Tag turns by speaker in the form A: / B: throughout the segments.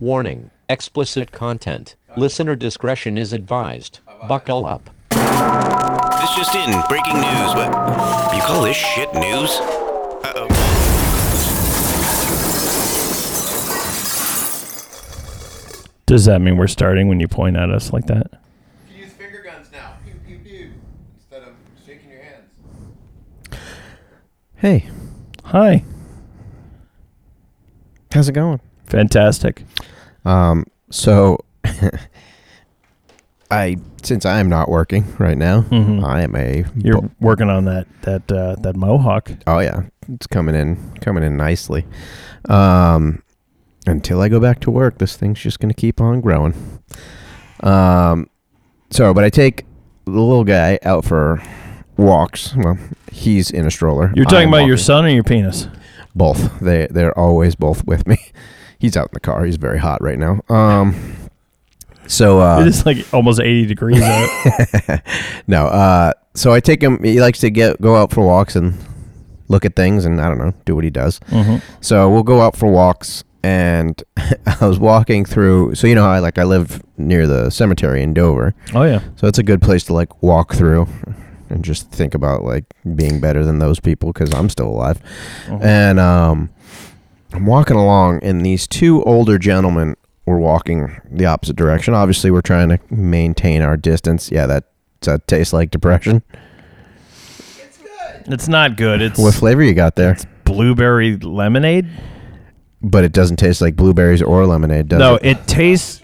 A: Warning explicit content. Listener discretion is advised. Buckle up.
B: This just in. Breaking news. What? You call this shit news? Uh oh.
C: Does that mean we're starting when you point at us like that?
D: You can use finger guns now. Pew pew pew. Instead of shaking your hands.
E: Hey,
C: Hi.
E: how's it going?
C: Fantastic.
E: Um, so I since I am not working right now,
C: Mhm.
E: I am a
C: You're
E: bo-
C: working on that that uh, that mohawk.
E: oh yeah, it's coming in coming in nicely. Um, until I go back to work, this thing's just gonna keep on growing. Um, so but I take the little guy out for walks. Well, he's in a stroller.
C: You're talking
E: I'm
C: about your son or your penis?
E: both. They they're always both with me. He's out in the car. He's very hot right now. Um, so uh,
C: it is like almost 80 degrees out.
E: no, uh, so I take him. He likes to get go out for walks and look at things, and I don't know, do what he does.
C: Mhm.
E: So we'll go out for walks, and I was walking through. So you know I like I live near the cemetery in Dover,
C: Oh yeah.
E: so it's a good place to like walk through and just think about like being better than those people because I'm still alive.
C: Mhm.
E: And um, I'm walking along, and these two older gentlemen were walking the opposite direction. Obviously, we're trying to maintain our distance. Yeah, that that tastes like depression.
C: It's good. It's not good. It's
E: What flavor you got there?
C: It's blueberry lemonade.
E: But it doesn't taste like blueberries or lemonade, does
C: no,
E: it?
C: it tastes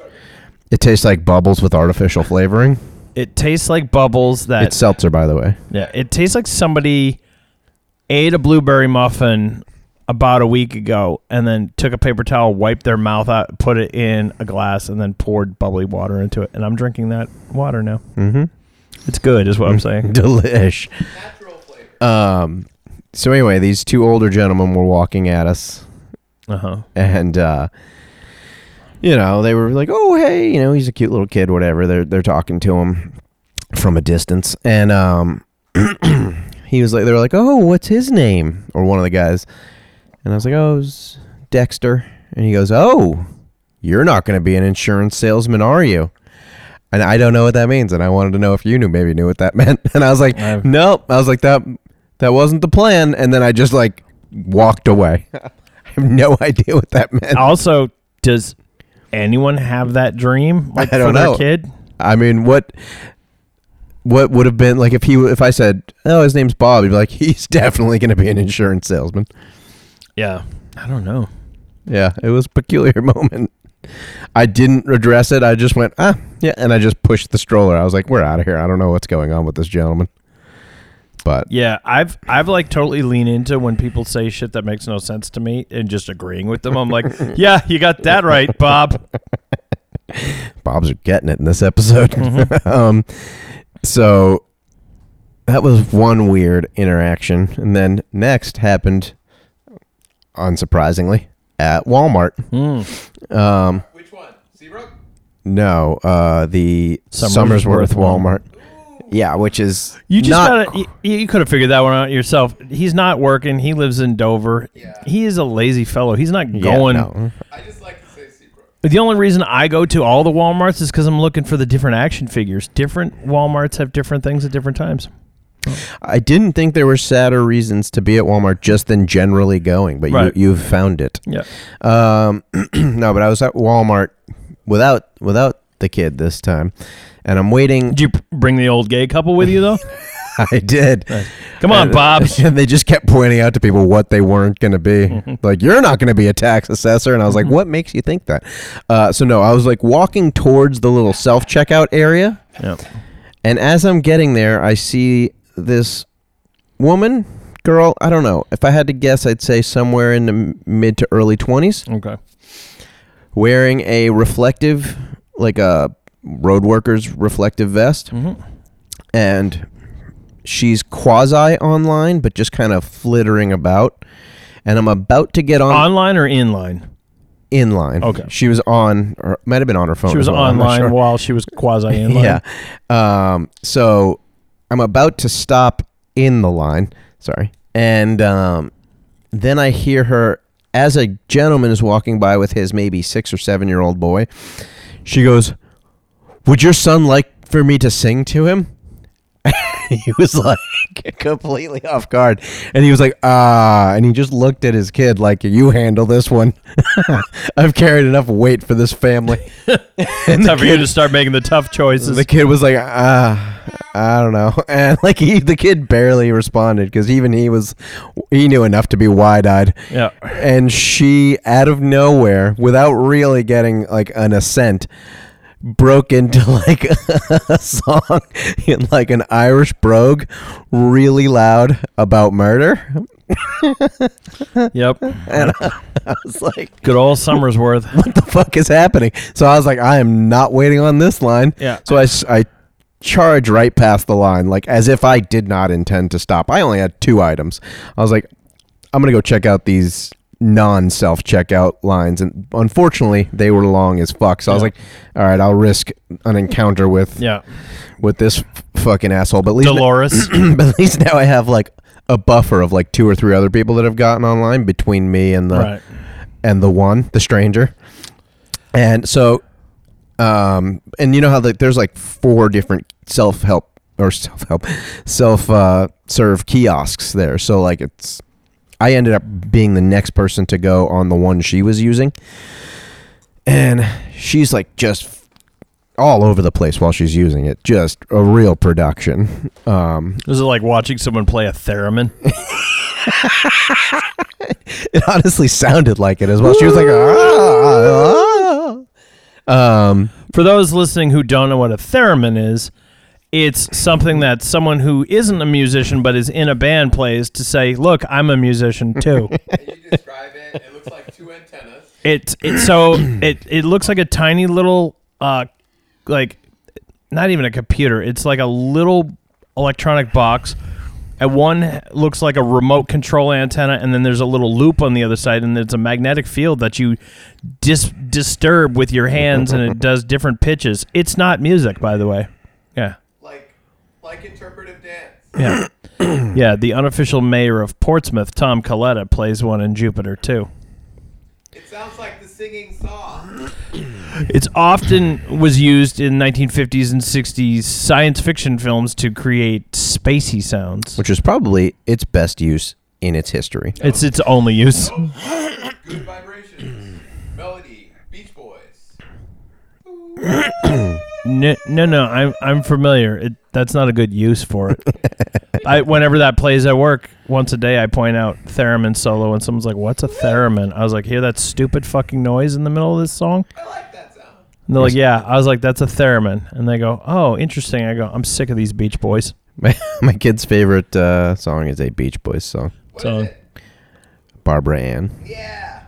E: It tastes like bubbles with artificial flavoring.
C: it tastes like bubbles that
E: It's seltzer, by the way.
C: Yeah, it tastes like somebody ate a blueberry muffin about a week ago and then took a paper towel, wiped their mouth out, put it in a glass, and then poured bubbly water into it. And I'm drinking that water now.
E: Mm-hmm.
C: It's good, is what I'm saying.
E: Delish.
D: Natural flavor.
E: Um. So anyway, these two older gentlemen were walking at us,
C: Uh huh.
E: and uh, you know they were like, "Oh, hey, you know he's a cute little kid, whatever." They're they're talking to him from a distance, and um, he was like, "They were like, oh, what's his name?" Or one of the guys, and I was like, "Oh, it's Dexter," and he goes, "Oh, you're not going to be an insurance salesman, are you?" And I don't know what that means, and I wanted to know if you knew, maybe knew what that meant. And I was like,
C: I've-
E: "Nope." I was like, "That that wasn't the plan," and then I just like walked away. I have no idea what that meant.
C: Also, does anyone have that dream? Like
E: I don't
C: for their
E: know.
C: kid?
E: I mean, what what would have been like if he if I said, "Oh, his name's Bob," he'd be like, "He's definitely going to be an insurance salesman."
C: Yeah. I don't know.
E: Yeah, it was a peculiar moment. I didn't address it. I just went, "Ah, yeah," and I just pushed the stroller. I was like, "We're out of here. I don't know what's going on with this gentleman." But
C: Yeah, I've I've like totally lean into when people say shit that makes no sense to me and just agreeing with them. I'm like, yeah, you got that right, Bob.
E: Bob's are getting it in this episode.
C: Mm-hmm.
E: um, so that was one weird interaction, and then next happened, unsurprisingly, at Walmart.
C: Mm.
E: Um,
D: Which one? Seabrook?
E: no, uh, the
C: Summersworth,
E: Somersworth Walmart. Yeah, which is
C: You just
E: not.
C: gotta. You, you could have figured that one out yourself. He's not working. He lives in Dover.
D: Yeah.
C: He is a lazy fellow. He's not
E: yeah,
C: going.
E: no.
D: I just like to say Seabrook.
C: The only reason I go to all the WalMarts is because I'm looking for the different action figures. Different WalMarts have different things at different times.
E: I didn't think there were sadder reasons to be at Walmart just than generally going, but
C: Right.
E: you you've found it.
C: Yeah.
E: Um, no, but I was at Walmart without without the kid this time, and I'm waiting.
C: Did you p- bring the old gay couple with you though?
E: I did.
C: Come on, Bob.
E: And they just kept pointing out to people what they weren't going to be. like, you're not going to be a tax assessor. And I was like, what makes you think that? Uh, so, no, I was like walking towards the little self checkout area.
C: Yeah.
E: And as I'm getting there, I see this woman, girl, I don't know. If I had to guess, I'd say somewhere in the mid to early 20s,
C: Okay.
E: wearing a reflective, like a road worker's reflective vest.
C: Mhm.
E: And she's quasi online, but just kind of flittering about. And I'm about to get on
C: Online or inline?
E: inline.
C: Okay.
E: She was on, or might have been on her phone.
C: She was
E: as well, I'm not
C: online
E: sure.
C: while she was quasi inline.
E: Yeah. Um, so I'm about to stop in the line. Sorry. And um, then I hear her as a gentleman is walking by with his maybe six or seven year old boy, she goes, Would your son like for me to sing to him? he was like completely off guard. And he was like, ah. And he just looked at his kid like, you handle this one. I've carried enough weight for this family. it's
C: Time for you to start making the tough choices.
E: the kid was like, ah, I don't know. And like, he, the kid barely responded because even he was, he knew enough to be wide eyed.
C: yeah.
E: And she, out of nowhere, without really getting like an assent, broke into like a song in like an Irish brogue, really loud about murder.
C: Yep.
E: And I was like,
C: Good old Somersworth.
E: what the fuck is happening? So I was like, I am not waiting on this line.
C: Yeah.
E: So I, I charge right past the line, like as if I did not intend to stop. I only had two items. I was like, I'm going to go check out these non self checkout lines. And unfortunately, they were long as fuck. So I was like, all right, I'll risk an encounter with
C: Yeah.
E: with this f- fucking asshole. But at least
C: Dolores.
E: but at least now I have like a buffer of like two or three other people that have gotten online between me and the
C: right.
E: and the one, the stranger. And so, um, and you know how like there's like four different self help or self help, self uh, serve kiosks there. So like it's, I ended up being the next person to go on the one she was using, and she's like just all over the place while she's using it. Just a real production. Um,
C: Was it like watching someone play a theremin?
E: it honestly sounded like it as well. She was like, ah, ah. Um,
C: For those listening who don't know what a theremin is, it's something that someone who isn't a musician but is in a band plays to say, "Look, I'm a musician too."
D: And you describe it. It looks like two antennas.
C: it's it's so it it looks like a tiny little uh like not even a computer. It's like a little electronic box. And one looks like a remote control antenna, and then there's a little loop on the other side, and it's a magnetic field that you dis- disturb with your hands, and it does different pitches. It's not music, by the way. Yeah.
D: Like like interpretive dance.
C: Yeah. yeah, the unofficial mayor of Portsmouth, Tom Coletta, plays one in Jupiter too.
D: It sounds like the singing saw.
C: It's often was used in 1950s and 60s science fiction films to create spacey sounds.
E: which is probably its best use in its history.
C: It's its only use.
D: Good vibrations. Melody. Beach Boys.
C: No, no, no I'm I'm familiar. It, that's not a good use for it. I whenever that plays at work, once a day I point out theremin solo, and someone's like, "What's a theremin?" I was like, "Hear that stupid fucking noise in the middle of this song?"
D: I like that sound.
C: And they're like, "Yeah." I was like, "That's a theremin," and they go, "Oh, interesting." I go, "I'm sick of these Beach Boys."
E: My, my kid's favorite uh, song is a Beach Boys song,
D: What
C: So-
D: is it?
E: Barbara Ann.
D: Yeah.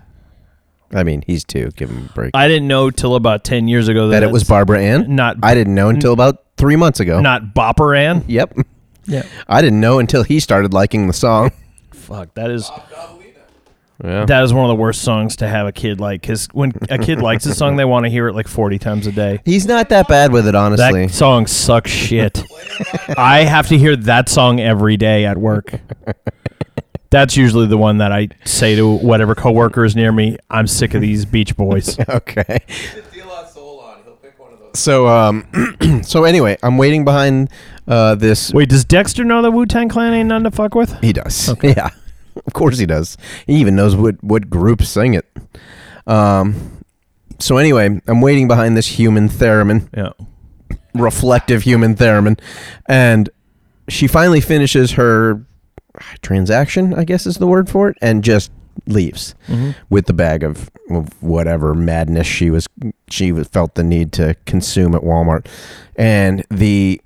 E: I mean, he's two. Give him a break.
C: I didn't know till about ten years ago that,
E: that it was Barbara Ann.
C: not
E: I didn't know until about three months ago.
C: not Bopper Ann.
E: Yep.
C: Yeah.
E: I didn't know until he started liking the song.
C: Fuck, that is
D: Bob Davalina.
E: Yeah.
C: that is one of the worst songs to have a kid like. Because when a kid likes a song, they want to hear it like forty times a day.
E: He's not that bad with it, honestly.
C: That song sucks shit. I have to hear that song every day at work. That's usually the one that I say to whatever coworker is near me. I'm sick of these Beach Boys.
E: okay.
D: Put De La Soul on. He'll pick one of those.
E: So um, so anyway, I'm waiting behind uh this.
C: Wait, does Dexter know the Wu Tang Clan ain't none to fuck with?
E: He does. Okay. Yeah. Of course he does. He even knows what what groups sing it. Um. So anyway, I'm waiting behind this human theremin.
C: Yeah.
E: reflective human theremin and she finally finishes her transaction i guess is the word for it and just leaves with the bag of, of whatever madness she was she felt the need to consume at walmart and the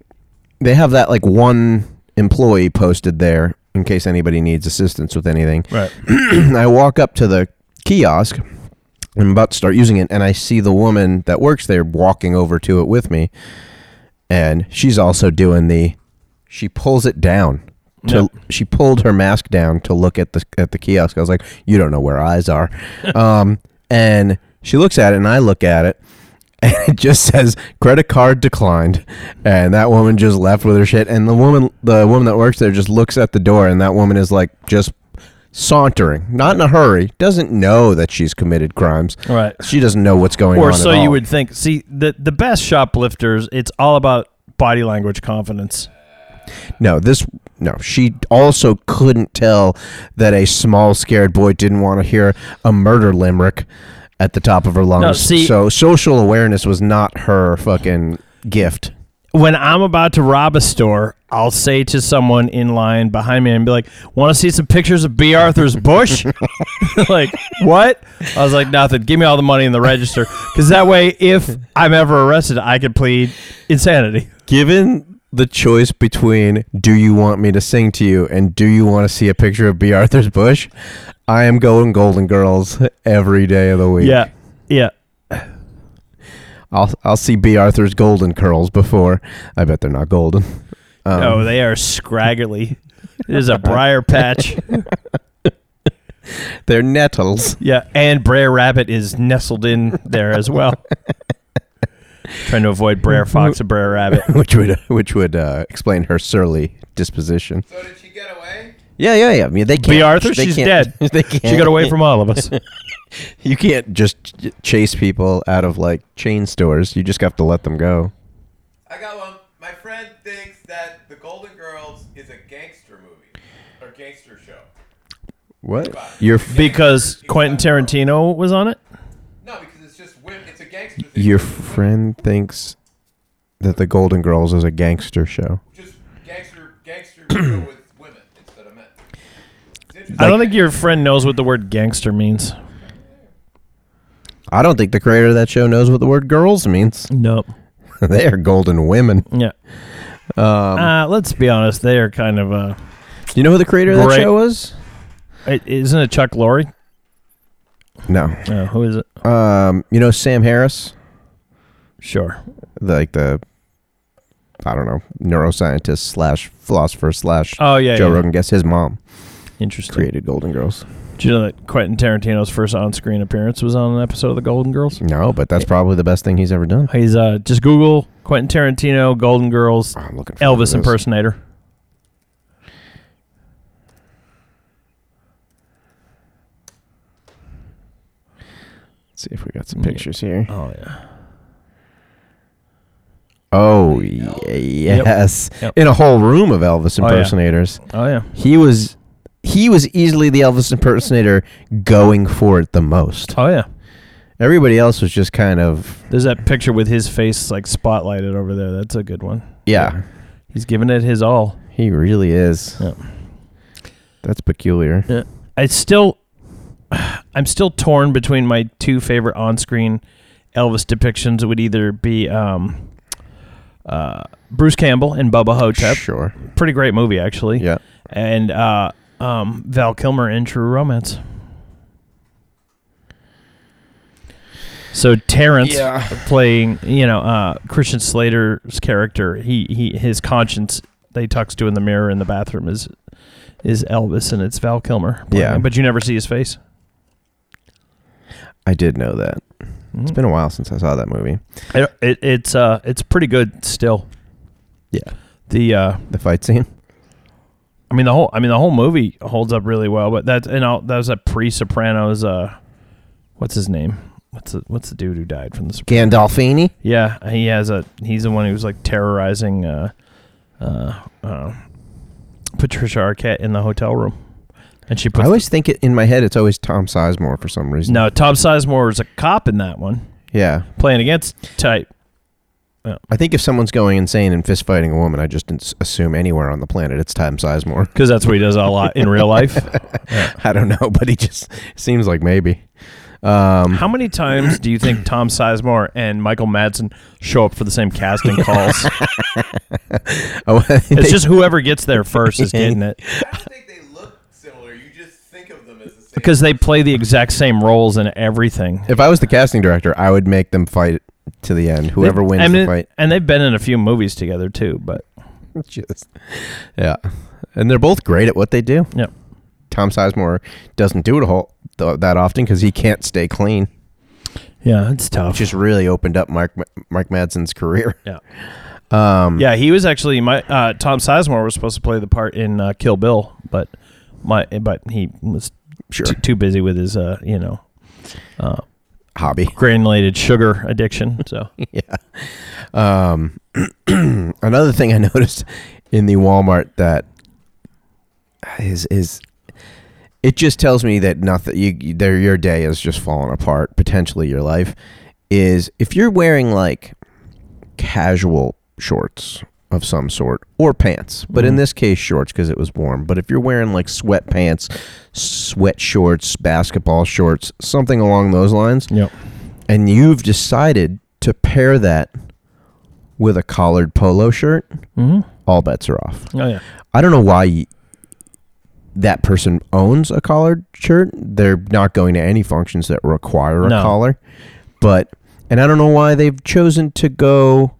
E: they have that like one employee posted there in case anybody needs assistance with anything
C: Right.
E: I walk up to the kiosk. I'm about to start using it, and I see the woman that works there walking over to it with me, and she's also doing the. She pulls it down. To. She pulled her mask down to look at the at the kiosk. I was like, "You don't know where eyes are," um, and she looks at it, and I look at it, and it just says credit card declined, and that woman just left with her shit. And the woman, the woman that works there, just looks at the door, and that woman is like just sauntering, not in a hurry, doesn't know that she's committed crimes.
C: Right.
E: She doesn't know what's going on.
C: Or
E: at
C: so
E: all.
C: you would think. See, the the best shoplifters, it's all about body language confidence.
E: No, this no. She also couldn't tell that a small scared boy didn't want to hear a murder limerick at the top of her lungs.
C: see-
E: so social awareness was not her fucking gift.
C: When I'm about to rob a store, I'll say to someone in line behind me and be like, "Want to see some pictures of Bea Arthur's bush?" like, what? I was like, "Nothing. Give me all the money in the register, because that way, if I'm ever arrested, I can plead insanity."
E: Given the choice between do you want me to sing to you and do you want to see a picture of Bea Arthur's bush, I am going Golden Girls every day of the week.
C: Yeah, yeah.
E: I'll I'll see Bea Arthur's golden curls before. I bet they're not golden. Um,
C: oh, they are scraggly. There's a briar patch.
E: They're nettles.
C: Yeah, and Brer Rabbit is nestled in there as well. Trying to avoid Brer Fox and Brer Rabbit.
E: which would which would uh, explain her surly disposition.
D: So did she get away?
E: Yeah, yeah, yeah. I mean, they can't.
C: Bea Arthur,
E: they
C: she's
E: can't-
C: dead.
E: They can't.
C: She got away from all of us.
E: You can't just ch- chase people out of like chain stores. You just have to let them go.
D: I got one. My friend thinks that The Golden Girls is a gangster movie or gangster show.
E: What? Your f-
C: Because Quentin Tarantino was on it?
D: No, because it's just women. It's a gangster thing.
E: Your friend thinks that the Golden Girls is a gangster show.
D: Just gangster, gangster show with women instead of men. It's.
C: I don't think your friend knows what the word gangster means.
E: I don't think the creator of that show knows what the word girls means.
C: Nope.
E: they are golden women.
C: Yeah.
E: Um,
C: Uh, let's be honest. They are kind of uh,
E: do you know who the creator of that
C: great.
E: show was?
C: it, isn't it Chuck Lorre?
E: No.
C: Uh, who is it?
E: Um, you know Sam Harris,
C: Sure.
E: like the I don't know neuroscientist slash philosopher slash
C: Oh yeah.
E: Joe
C: yeah.
E: Rogan. Guess his mom
C: Interesting.
E: created Golden Girls.
C: Did you know that Quentin Tarantino's first on-screen appearance was on an episode of The Golden Girls?
E: No, but that's probably the best thing he's ever done.
C: He's uh just Google Quentin Tarantino Golden Girls
E: Oh, I'm looking forward to
C: Elvis
E: this.
C: impersonator.
E: Let's see if we got some pictures here.
C: Oh yeah.
E: Oh yes,
C: Yep.
E: in a whole room of Elvis
C: Oh, yeah.
E: impersonators.
C: Oh yeah.
E: He was he was easily the Elvis impersonator going for it the most.
C: Oh yeah.
E: Everybody else was just kind of
C: There's that picture with his face like spotlighted over there. That's a good one.
E: yeah.
C: He's giving it his all.
E: He really is.
C: Yeah.
E: That's peculiar.
C: Yeah. I still I'm still torn between my two favorite on-screen Elvis depictions. It would either be um uh Bruce Campbell in Bubba Ho-Tep.
E: Sure.
C: Pretty great movie actually.
E: Yeah.
C: And uh um Val Kilmer in True Romance. So Terrence
E: Yeah.
C: playing, you know, uh, Christian Slater's character, he, he his conscience they he talks to in the mirror in the bathroom is is Elvis, and it's Val Kilmer. playing
E: Yeah.
C: but you never see his face.
E: I did know that.
C: Mm-hmm.
E: It's been a while since I saw that movie.
C: It, it, it's uh it's pretty good still.
E: Yeah.
C: The uh,
E: The fight scene.
C: I mean the whole I mean the whole movie holds up really well, but that's and I'll, that was a pre Sopranos. Uh, what's his name? What's the what's the dude who died from the Sopranos?
E: Gandolfini.
C: Yeah, he has a. He's the one who's like terrorizing uh, uh, uh, Patricia Arquette in the hotel room, and she
E: I
C: puts.
E: always think it in my head it's always Tom Sizemore for some reason.
C: no, Tom Sizemore was a cop in that one,
E: Yeah.
C: playing against type.
E: I think if someone's going insane and fist fighting a woman, I just ins- assume anywhere on the planet it's Tom Sizemore.
C: Because that's what he does a lot in real life.
E: I don't know, but he just seems like maybe. Um,
C: How many times do you think Tom Sizemore and Michael Madsen show up for the same casting calls?
E: oh,
C: It's just whoever gets there first is getting it.
D: I don't think they look similar. You just think of them as the same.
C: Because they play the exact same roles in everything.
E: if I was the casting director, I would make them fight to the end. Whoever
C: They-
E: wins
C: I mean,
E: the fight.
C: And they've been in a few movies together too, but
E: Just, yeah, and they're both great at what they do.
C: yeah.
E: Tom Sizemore doesn't do it a whole th- that often because he can't stay clean,
C: Yeah, it's tough.
E: which just really opened up Mark Mark Madsen's career.
C: yeah.
E: Um,
C: Yeah, he was actually my uh, Tom Sizemore was supposed to play the part in uh, Kill Bill, but My, but he was
E: Sure.
C: too, too busy with his, uh, you know,
E: Hobby.
C: granulated sugar addiction. So
E: yeah. Um, another thing I noticed in the Walmart that is is it just tells me that nothing you, you there your day is just falling apart. Potentially your life is if you're wearing like casual shorts of some sort or pants, but in this case shorts because it was warm. But if you're wearing like sweatpants, sweat shorts, basketball shorts, something along those lines,
C: yep.
E: and you've decided to pair that with a collared polo shirt,
C: hmm
E: all bets are off.
C: Oh yeah.
E: I don't know why that person owns a collared shirt. They're not going to any functions that require a
C: No.
E: collar. But and I don't know why they've chosen to go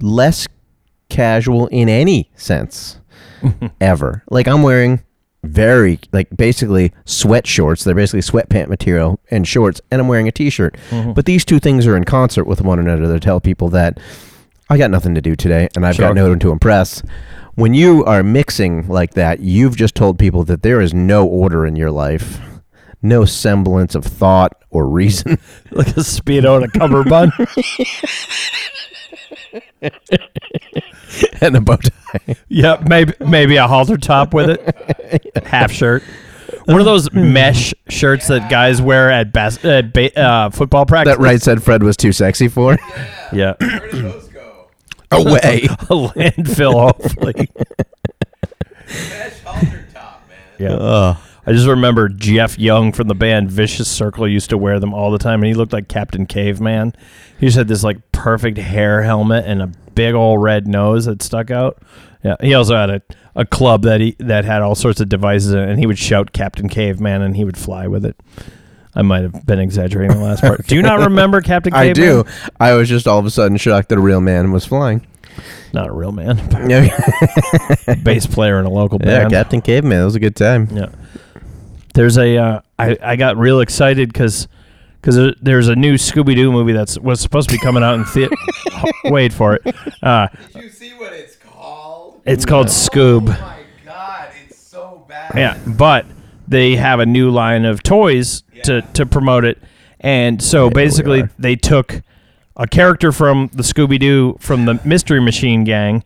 E: less casual in any sense ever. Like I'm wearing very like basically sweat shorts. They're basically sweatpant material and shorts, and I'm wearing a t-shirt. Mm-hmm. But these two things are in concert with one another to tell people that I got nothing to do today, and I've
C: Sure.
E: got no one to impress. When you are mixing like that, you've just told people that there is no order in your life, no semblance of thought or reason.
C: Like a speedo and a cover cummerbund.
E: and a bow tie.
C: Yep, maybe maybe a halter top with it, half shirt. One of those mesh shirts that guys wear at bas- at ba- uh, football practice.
E: That right said Fred was too sexy for.
C: Yeah,
D: Where did those go?
E: Away.
C: a landfill. Hopefully.
D: Mesh halter top, man.
C: Yeah.
E: Ugh.
C: I just remember Jeff Young from the band Vicious Circle used to wear them all the time, and he looked like Captain Caveman. He just had this like perfect hair helmet and a big old red nose that stuck out. Yeah, he also had a, a club that he that had all sorts of devices in it, and he would shout Captain Caveman, and he would fly with it. I might have been exaggerating the last part. Do you not remember Captain Caveman?
E: I do. I was just all of a sudden shocked that a real man was flying.
C: Not a real man, bass player in a local band. yeah.
E: Captain Caveman. That was a good time.
C: Yeah. There's a uh, I I got real excited because because there's a new Scooby Doo movie that's was supposed to be coming out in theater. Wait for it. Uh,
D: Did you see what it's called?
C: it's called Scoob.
D: Oh my god, it's so bad.
C: Yeah, but they have a new line of toys to to promote it, and so
E: we
C: basically they took a character from the Scooby Doo from the Mystery Machine gang,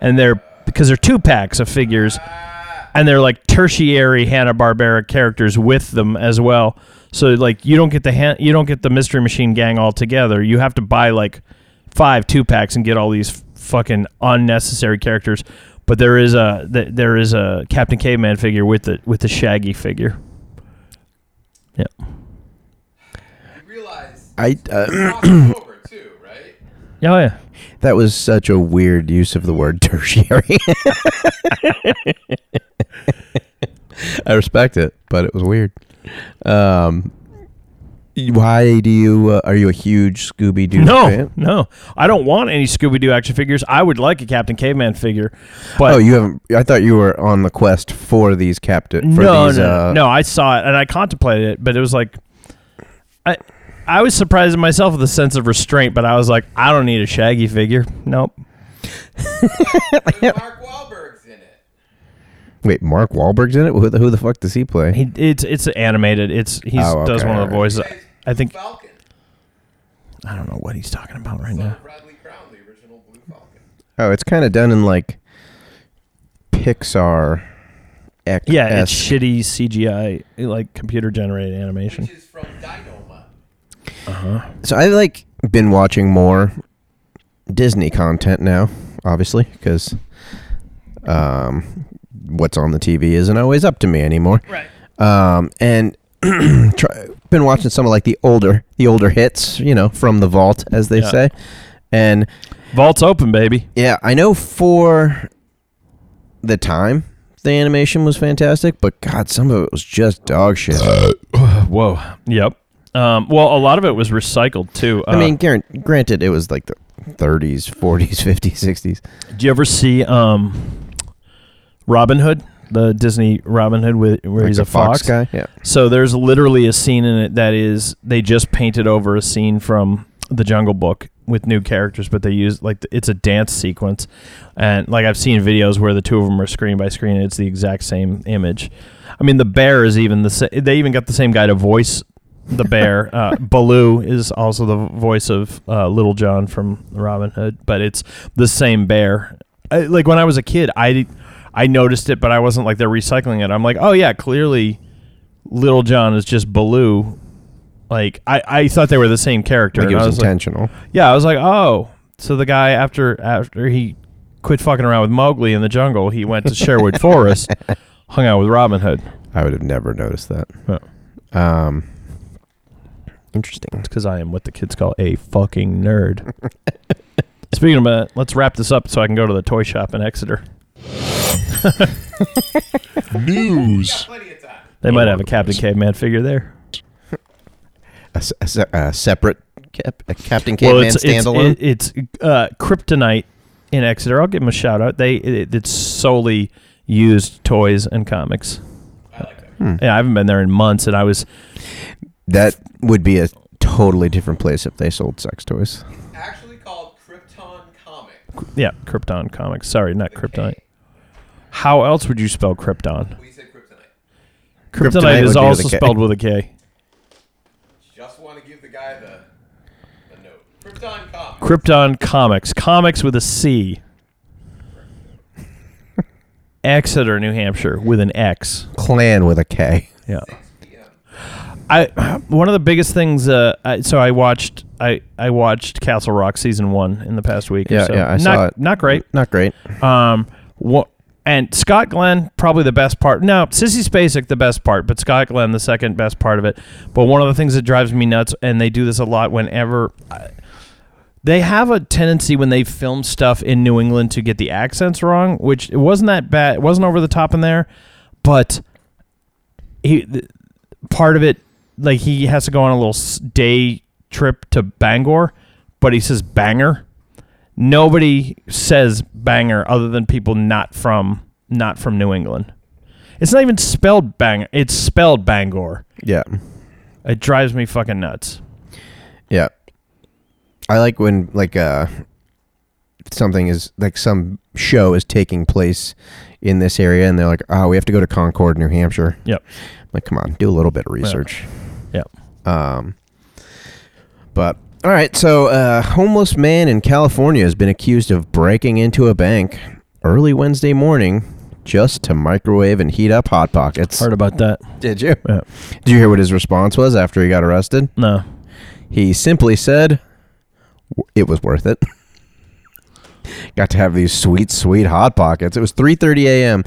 C: and they're because they're two packs of figures, and they're like tertiary Hanna Barbera characters with them as well. So like you don't get the Han- you don't get the Mystery Machine gang all together. You have to buy like five two packs and get all these fucking unnecessary characters. But there is a th- there is a Captain Caveman figure with the with the Shaggy figure. Yeah.
D: You realize
E: I uh,
D: over too, right?
C: Oh yeah.
E: that was such a weird use of the word tertiary. I respect it, but it was weird. Um, why do you? Uh, are you a huge Scooby Doo
C: No,
E: fan?
C: no. I don't want any Scooby Doo action figures. I would like a Captain Caveman figure, but
E: oh, you haven't. I thought you were on the quest for these captive. For
C: no,
E: these,
C: no,
E: uh,
C: no. I saw it and I contemplated it, but it was like, I, I was surprised in myself with a sense of restraint. But I was like, I don't need a Shaggy figure. Nope.
D: But Mark Wahlberg's in it.
E: Wait, Mark Wahlberg's in it. Who the, who the fuck does he play?
C: He, it's it's animated. It's he
E: Oh,
C: does one of the voices.
D: Plays
C: I think
D: Falcon.
C: I don't know what he's talking about right now.
D: Bradley Crown, the original Blue Falcon.
E: oh, it's kind of done in like Pixar. Ec-
C: Yeah, it's shitty CGI, like computer generated animation.
D: Which is from Dynomutt. Uh huh.
E: So I like been watching more Disney content now, obviously, because um, what's on the TV isn't always up to me anymore.
C: Right.
E: Um, and try, been watching some of like the older the older hits, you know, from the vault, as they
C: Yeah.
E: say. And
C: Vault's open, baby.
E: yeah, I know for the time the animation was fantastic, but God, some of it was just dog shit.
C: Whoa. Yep. Um, well, a lot of it was recycled too.
E: I mean, guaran- granted, it was like the 30s, 40s, 50s, 60s.
C: did you ever see um, Robin Hood, the Disney Robin Hood, with, where
E: Like
C: he's
E: the
C: a fox?
E: guy. Yeah.
C: So there's literally a scene in it that is they just painted over a scene from the Jungle Book with new characters, but they use like it's a dance sequence, and like I've seen videos where the two of them are screen by screen. And it's the exact same image. I mean, the bear is even the sa- they even got the same guy to voice the bear. uh, Baloo is also the voice of uh, Little John from Robin Hood, but it's the same bear. I, like when I was a kid, I I noticed it, but I wasn't like they're recycling it. I'm like, oh yeah, clearly Little John is just Baloo. Like I, I thought they were the same character.
E: Like it
C: I
E: was
C: was like-
E: intentional.
C: yeah, I was like, oh, so the guy after after he quit fucking around with Mowgli in the jungle, he went to Sherwood Forest, hung out with Robin Hood.
E: I would have never noticed that.
C: Oh.
E: Um, interesting.
C: It's because I am what the kids call a fucking nerd. Speaking of that, let's wrap this up so I can go to the toy shop in Exeter.
D: Got plenty of time.
C: They might have a Captain Caveman figure there.
E: A, s- a se- a separate cap, a Captain Caveman
C: it's
E: standalone.
C: It's, it- it's uh, Kryptonite in Exeter. I'll give them a shout out. They it, it's solely used toys and comics.
D: I like that.
C: Yeah, I haven't been there in months, and I was
E: that would be a totally different place if they sold sex toys.
D: Actually called Krypton Comic.
C: yeah Krypton comics. Sorry, not
D: The
C: Kryptonite.
D: K.
C: How else would you spell Krypton?
D: We said Kryptonite.
C: Kryptonite,
E: Kryptonite
C: is
E: be with
C: also
E: a K.
C: spelled with a K.
D: Just want to give the guy the, the note. Krypton Comic.
C: Krypton Comics. Comics with a C. Exeter, New Hampshire, with an X.
E: Clan with a K.
C: Yeah. I one of the biggest things. Uh, I, so I watched. I I watched Castle Rock season one in the past week. or
E: Yeah,
C: so.
E: yeah, I
C: not,
E: saw it.
C: Not great.
E: Not great.
C: Um, what? And Scott Glenn, probably the best part. No, Sissy Spacek, the best part, but Scott Glenn, the second best part of it. But one of the things that drives me nuts, and they do this a lot whenever. I, they have a tendency when they film stuff in New England to get the accents wrong, which it wasn't that bad. It wasn't over the top in there, but he part of it, like he has to go on a little day trip to Bangor, but he says banger. Nobody says banger other than people not from not from New England. It's not even spelled banger. It's spelled Bangor.
E: Yeah.
C: It drives me fucking nuts.
E: Yeah. I like when like uh something is like some show is taking place in this area and they're like, "Oh, we have to go to Concord, New Hampshire."
C: Yep.
E: Like, come on, do a little bit of research.
C: Yep.
E: Um but all right, so a homeless man in California has been accused of breaking into a bank early Wednesday morning just to microwave and heat up hot pockets.
C: Heard about that?
E: Did you?
C: Yeah.
E: Did you hear what his response was after he got arrested?
C: No.
E: He simply said, "It was worth it." Got to have these sweet, sweet hot pockets. It was 3:30 a.m.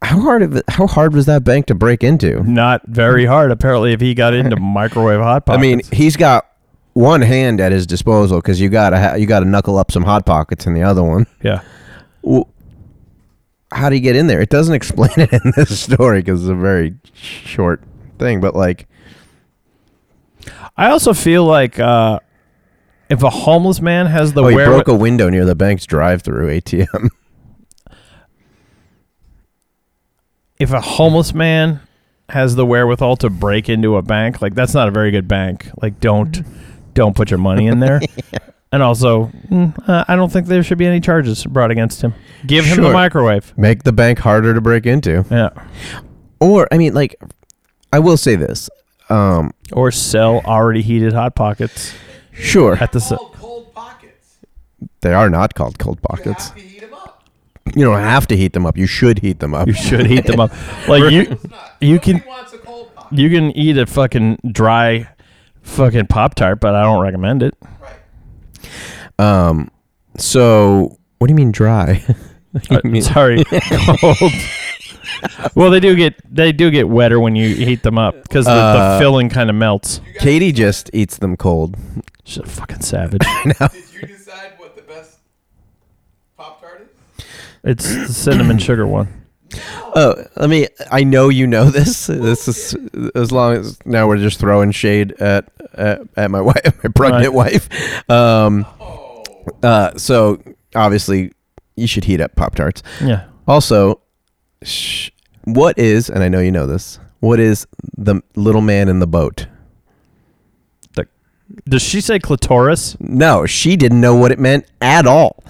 E: How hard of it, how hard was that bank to break into?
C: Not very hard. Apparently, if he got into microwave hot pockets, I
E: mean, he's got one hand at his disposal because you gotta you gotta knuckle up some hot pockets in the other one.
C: yeah.
E: Well, how do you get in there? It doesn't explain it in this story because it's a very short thing. But like,
C: I also feel like uh, if a homeless man has the
E: oh, he broke a window near the bank's drive-through ATM.
C: if a homeless man has the wherewithal to break into a bank, like that's not a very good bank. Like don't don't put your money in there. And also, mm, uh, I don't think there should be any charges brought against him. Give him the microwave.
E: Make the bank harder to break into.
C: Yeah.
E: Or I mean, like, I will say this. Um,
C: Or sell already heated hot pockets
E: sure,
C: at the s-
D: Called cold pockets.
E: they are not called cold
D: You
E: pockets.
D: have to heat them up.
E: You don't have to heat them up. You should heat them up.
C: You should heat them up. Like you You can-
D: wants a cold pocket.
C: you can eat a fucking dry fucking pop tart, but I don't recommend it.
D: Right.
E: Um, so what do you mean dry?
C: Uh,
E: You mean-
C: sorry, cold. well, they do get they do get wetter when you heat them up because the,
E: Uh,
C: the filling kind of melts.
E: Katie just eats them cold.
C: She's a fucking savage.
D: Did you decide what the best Pop Tart is?
C: it's the cinnamon sugar one.
E: Oh, let me. I know you know this. This is as long as now we're just throwing shade at at, at my wife, my pregnant wife. Um, uh, so obviously you should heat up pop tarts.
C: Yeah.
E: Also, sh- what is, and I know you know this, what is the little man in the boat?
C: The Does she say clitoris?
E: No, she didn't know what it meant at all.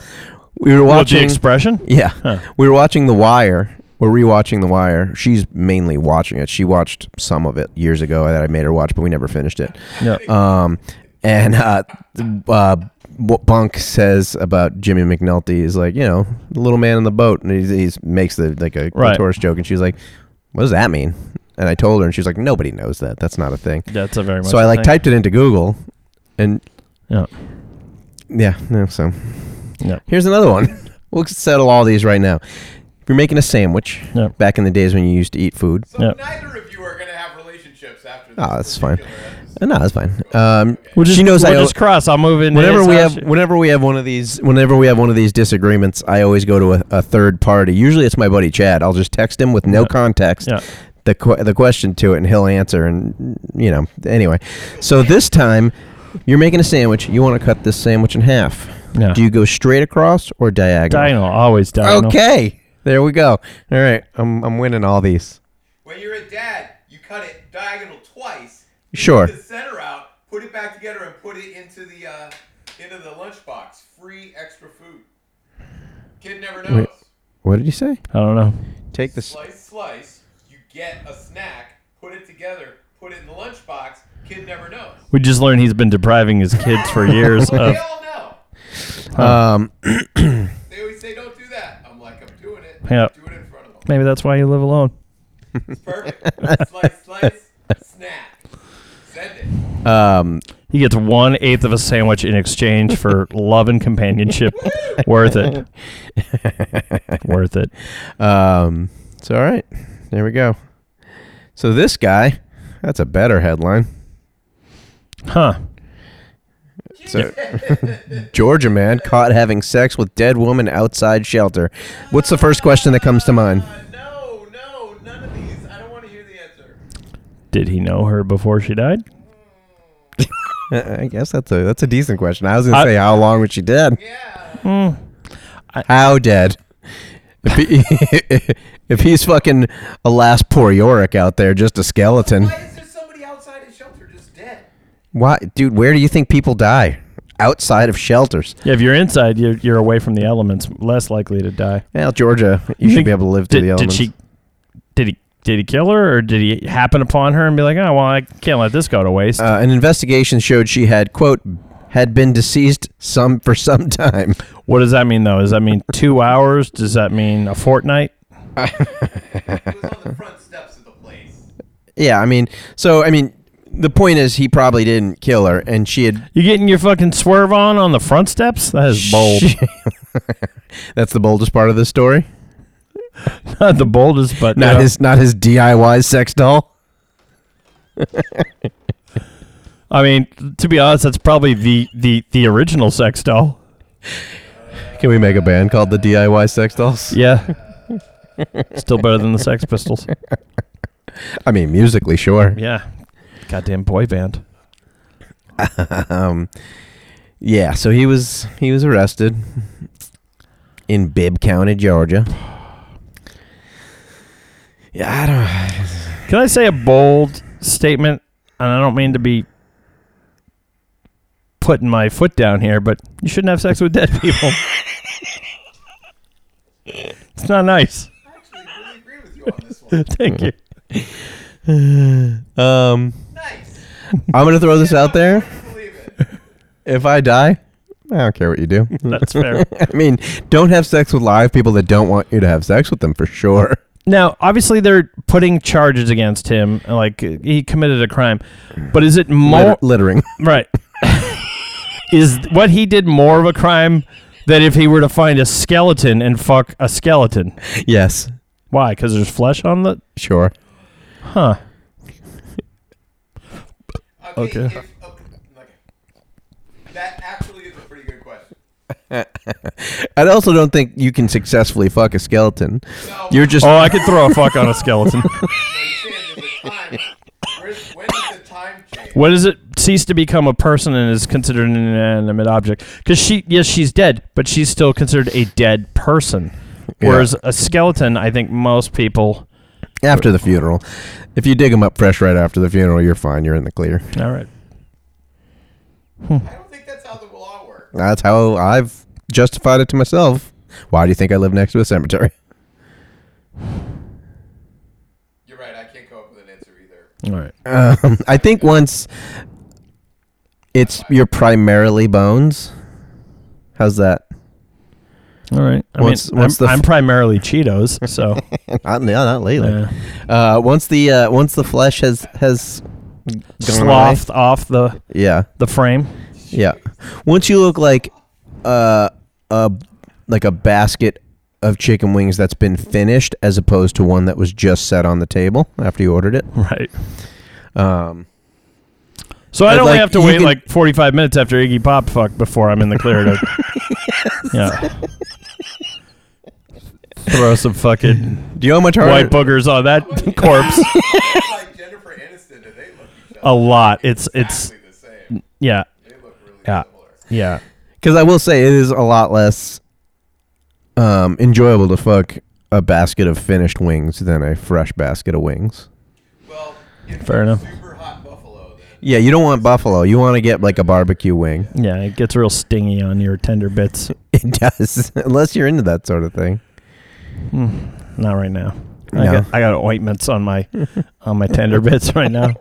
E: We were watching
C: What, the expression?
E: Yeah,
C: Huh.
E: we were watching The Wire. We're rewatching The Wire. She's mainly watching it. She watched some of it years ago that I made her watch, but we never finished it.
C: Yeah.
E: Um, and uh, uh, what Bunk says about Jimmy McNulty is like, you know, the little man in the boat, and he he's makes the like a
C: Right.
E: clitoris joke, and she's like, "What does that mean?" And I told her, and she's like, "Nobody knows that. That's not a thing."
C: That's a very much.
E: So I
C: a
E: like
C: thing.
E: typed it into Google, and
C: Yeah.
E: yeah, no, so
C: Yeah.
E: here's another one. We'll settle all these right now. If you're making a sandwich,
C: Yeah.
E: back in the days when you used to eat food,
D: So
C: Yep.
D: neither of you are going to have relationships after this.
E: Oh, that's fine.
D: particular episode.
E: uh, no, that's fine. Um,
C: We'll just,
E: she knows
C: we'll
E: I.
C: just cross. I'll move in.
E: whenever
C: his
E: we
C: house.
E: have whenever we have one of these whenever we have one of these disagreements i always go to a, a third party usually it's my buddy chad i'll just text him with no
C: Yeah.
E: context
C: Yeah.
E: the que- the question to it and he'll answer and you know anyway so this time you're making a sandwich you want to cut this sandwich in half
C: Yeah.
E: do you go straight across or diagonal
C: Diagonal, always diagonal.
E: okay there we go all right i'm, I'm winning all these
D: When you're a dad, you cut it diagonal twice.
E: Sure.
D: Take the center out, put it back together, and put it into the uh, into the lunchbox. Free extra food. Kid never knows.
E: Wait. what did you say
C: I don't know.
E: take the
D: Slice, slice. You get a snack. Put it together. Put it in the lunchbox. Kid never knows.
C: We just learned he's been depriving his kids for years of.
D: They all know.
E: um
D: They always say, "Don't do that." I'm like, "I'm doing it.
C: Yeah.
D: Do it in front of them."
C: Maybe that's why you live alone.
D: It's perfect. slice, slice, snack. Send it.
E: um
C: He gets one eighth of a sandwich in exchange for love and companionship. Worth it. Worth it.
E: Um, it's all right. There we go. So this guy, that's a better headline.
C: Huh.
E: So, Georgia man caught having sex with dead woman outside shelter. What's the first question that comes to mind?
D: Uh, no, no, none of these. I don't want to hear the answer.
C: Did he know her before she died?
E: I guess that's a that's a decent question. I was gonna
C: I-
E: say how long was she dead?
D: Yeah.
E: How dead? If, he, if he's fucking a last poor Yorick out there, just a skeleton.
D: Why is there somebody outside his shelter just dead?
E: Why, dude? Where do you think people die? Outside of shelters.
C: Yeah, if you're inside, you're, you're away from the elements, less likely to die.
E: Well, Georgia, you should
C: Think-
E: be able to live
C: Did,
E: through the
C: did she? Did he? Did he kill her, or did he happen upon her and be like, "Oh, well, I can't let this go to waste"?
E: Uh, an investigation showed she had quote had been deceased some for some time.
C: what does that mean, though? Does that mean two hours? Does that mean a fortnight?
D: He was on the front steps of the place.
E: Yeah, I mean, so I mean, the point is he probably didn't kill her, and she had.
C: You getting your fucking swerve on on the front steps? That is bold.
E: That's the boldest part of the story.
C: Not the boldest, but
E: Not
C: yeah.
E: his, not his DIY sex doll.
C: I mean, to be honest, that's probably the the the original sex doll.
E: Can we make a band called the DIY sex dolls?
C: Yeah. Still better than the Sex Pistols.
E: I mean, musically, sure.
C: Yeah. Goddamn boy band.
E: Um, yeah. So he was he was arrested in Bibb County, Georgia. Yeah, I don't.
C: Can I say a bold statement? And I don't mean to be putting my foot down here, but you shouldn't have sex with dead people. it's not nice.
D: I actually really agree with you on this one.
C: Thank you.
E: Um,
D: Nice.
E: I'm gonna throw this out there. If I die, I don't care what you do.
C: That's fair.
E: I mean, don't have sex with live people that don't want you to have sex with them for sure.
C: Now, obviously, they're putting charges against him, like he committed a crime. But is it more
E: Litter- littering.
C: right? is what he did more of a crime than if he were to find a skeleton and fuck a skeleton?
E: yes,
C: Why? Because there's flesh on the.
E: sure.
C: Huh.
D: Okay.
C: Okay.
D: If, okay. okay. That actually is a pretty good question.
E: I also don't think you can successfully fuck a skeleton.
D: No,
E: You're just
C: Oh, I could throw a fuck on a skeleton.
D: no, you're saying there's a time. Where's, when does the time change?
C: When does it cease to become a person and is considered an inanimate object? Because she, yes, she's dead, but she's still considered a dead person.
E: Yeah.
C: Whereas a skeleton, I think most people.
E: After the funeral. If you dig them up fresh right after the funeral, you're fine. You're in the clear.
C: All right.
D: I don't think that's how the law works.
E: That's how I've justified it to myself. Why do you think I live next to a cemetery?
D: You're right. I can't come up with an answer either.
C: All right.
E: Um, I think once it's you're primarily bones. How's that?
C: All right. I
E: What's-
C: mean,
E: what's
C: I'm,
E: the f-
C: I'm primarily Cheetos, so
E: not, no, not lately.
C: Yeah.
E: Uh, once the uh, once the flesh has has gone
C: slothed off the
E: yeah,
C: the frame.
E: yeah. Once you look like uh, a like a basket of chicken wings that's been finished, as opposed to one that was just set on the table after you ordered it.
C: Right.
E: Um,
C: So I don't
E: like,
C: have to wait
E: can-
C: like 45 minutes after Iggy Pop fuck before I'm in the clear to yeah. Throw some fucking
E: do you know how much harder?
C: white boogers on that corpse.
D: like Jennifer Aniston, do they look each
C: A lot. It's it's
D: exactly the same?
C: yeah
D: They look really
C: yeah
D: similar.
C: yeah.
E: Because I will say it is a lot less um, enjoyable to fuck a basket of finished wings than a fresh basket of wings.
D: Well,
C: Fair
D: you're
C: enough.
D: Super hot buffalo, then
E: Yeah, you don't want buffalo. You want to get like a barbecue wing.
C: Yeah, it gets real stingy on your tender bits.
E: It does, unless you're into that sort of thing.
C: Hmm, not right now. I
E: No.
C: got I got ointments on my on my tender bits right now.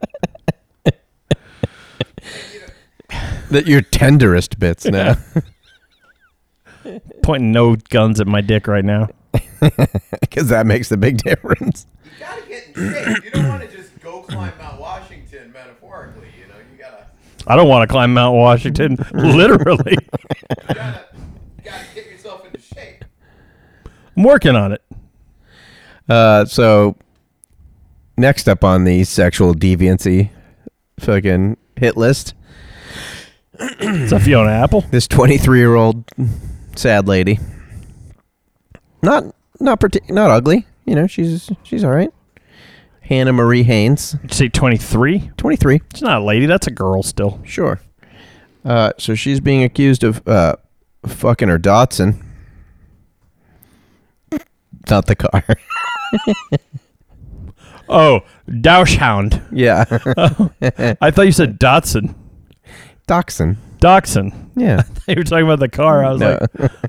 E: That your tenderest bits now.
C: Pointing no guns at my dick right now.
E: Because that makes a big difference.
D: you gotta get in shape. You don't want to just go climb Mount Washington metaphorically. You know, you gotta,
C: I don't want to climb Mount Washington, literally.
D: you gotta, you gotta get yourself into shape.
C: I'm working on it.
E: Uh, so, next up on the sexual deviancy fucking hit list,
C: Is that Fiona Apple?
E: this 23 year old sad lady. Not not partic- not ugly. You know, she's she's all right. Hannah Marie Haynes,
C: Did you say 23?
E: 23.
C: She's not a lady. That's a girl still.
E: Sure. Uh, so she's being accused of uh, fucking her Datsun. Not the car.
C: Oh, Dachshund.
E: yeah.
C: I thought you said Datsun.
E: Dachshund.
C: Dachshund.
E: Yeah.
C: You were talking about the car. I was
E: No.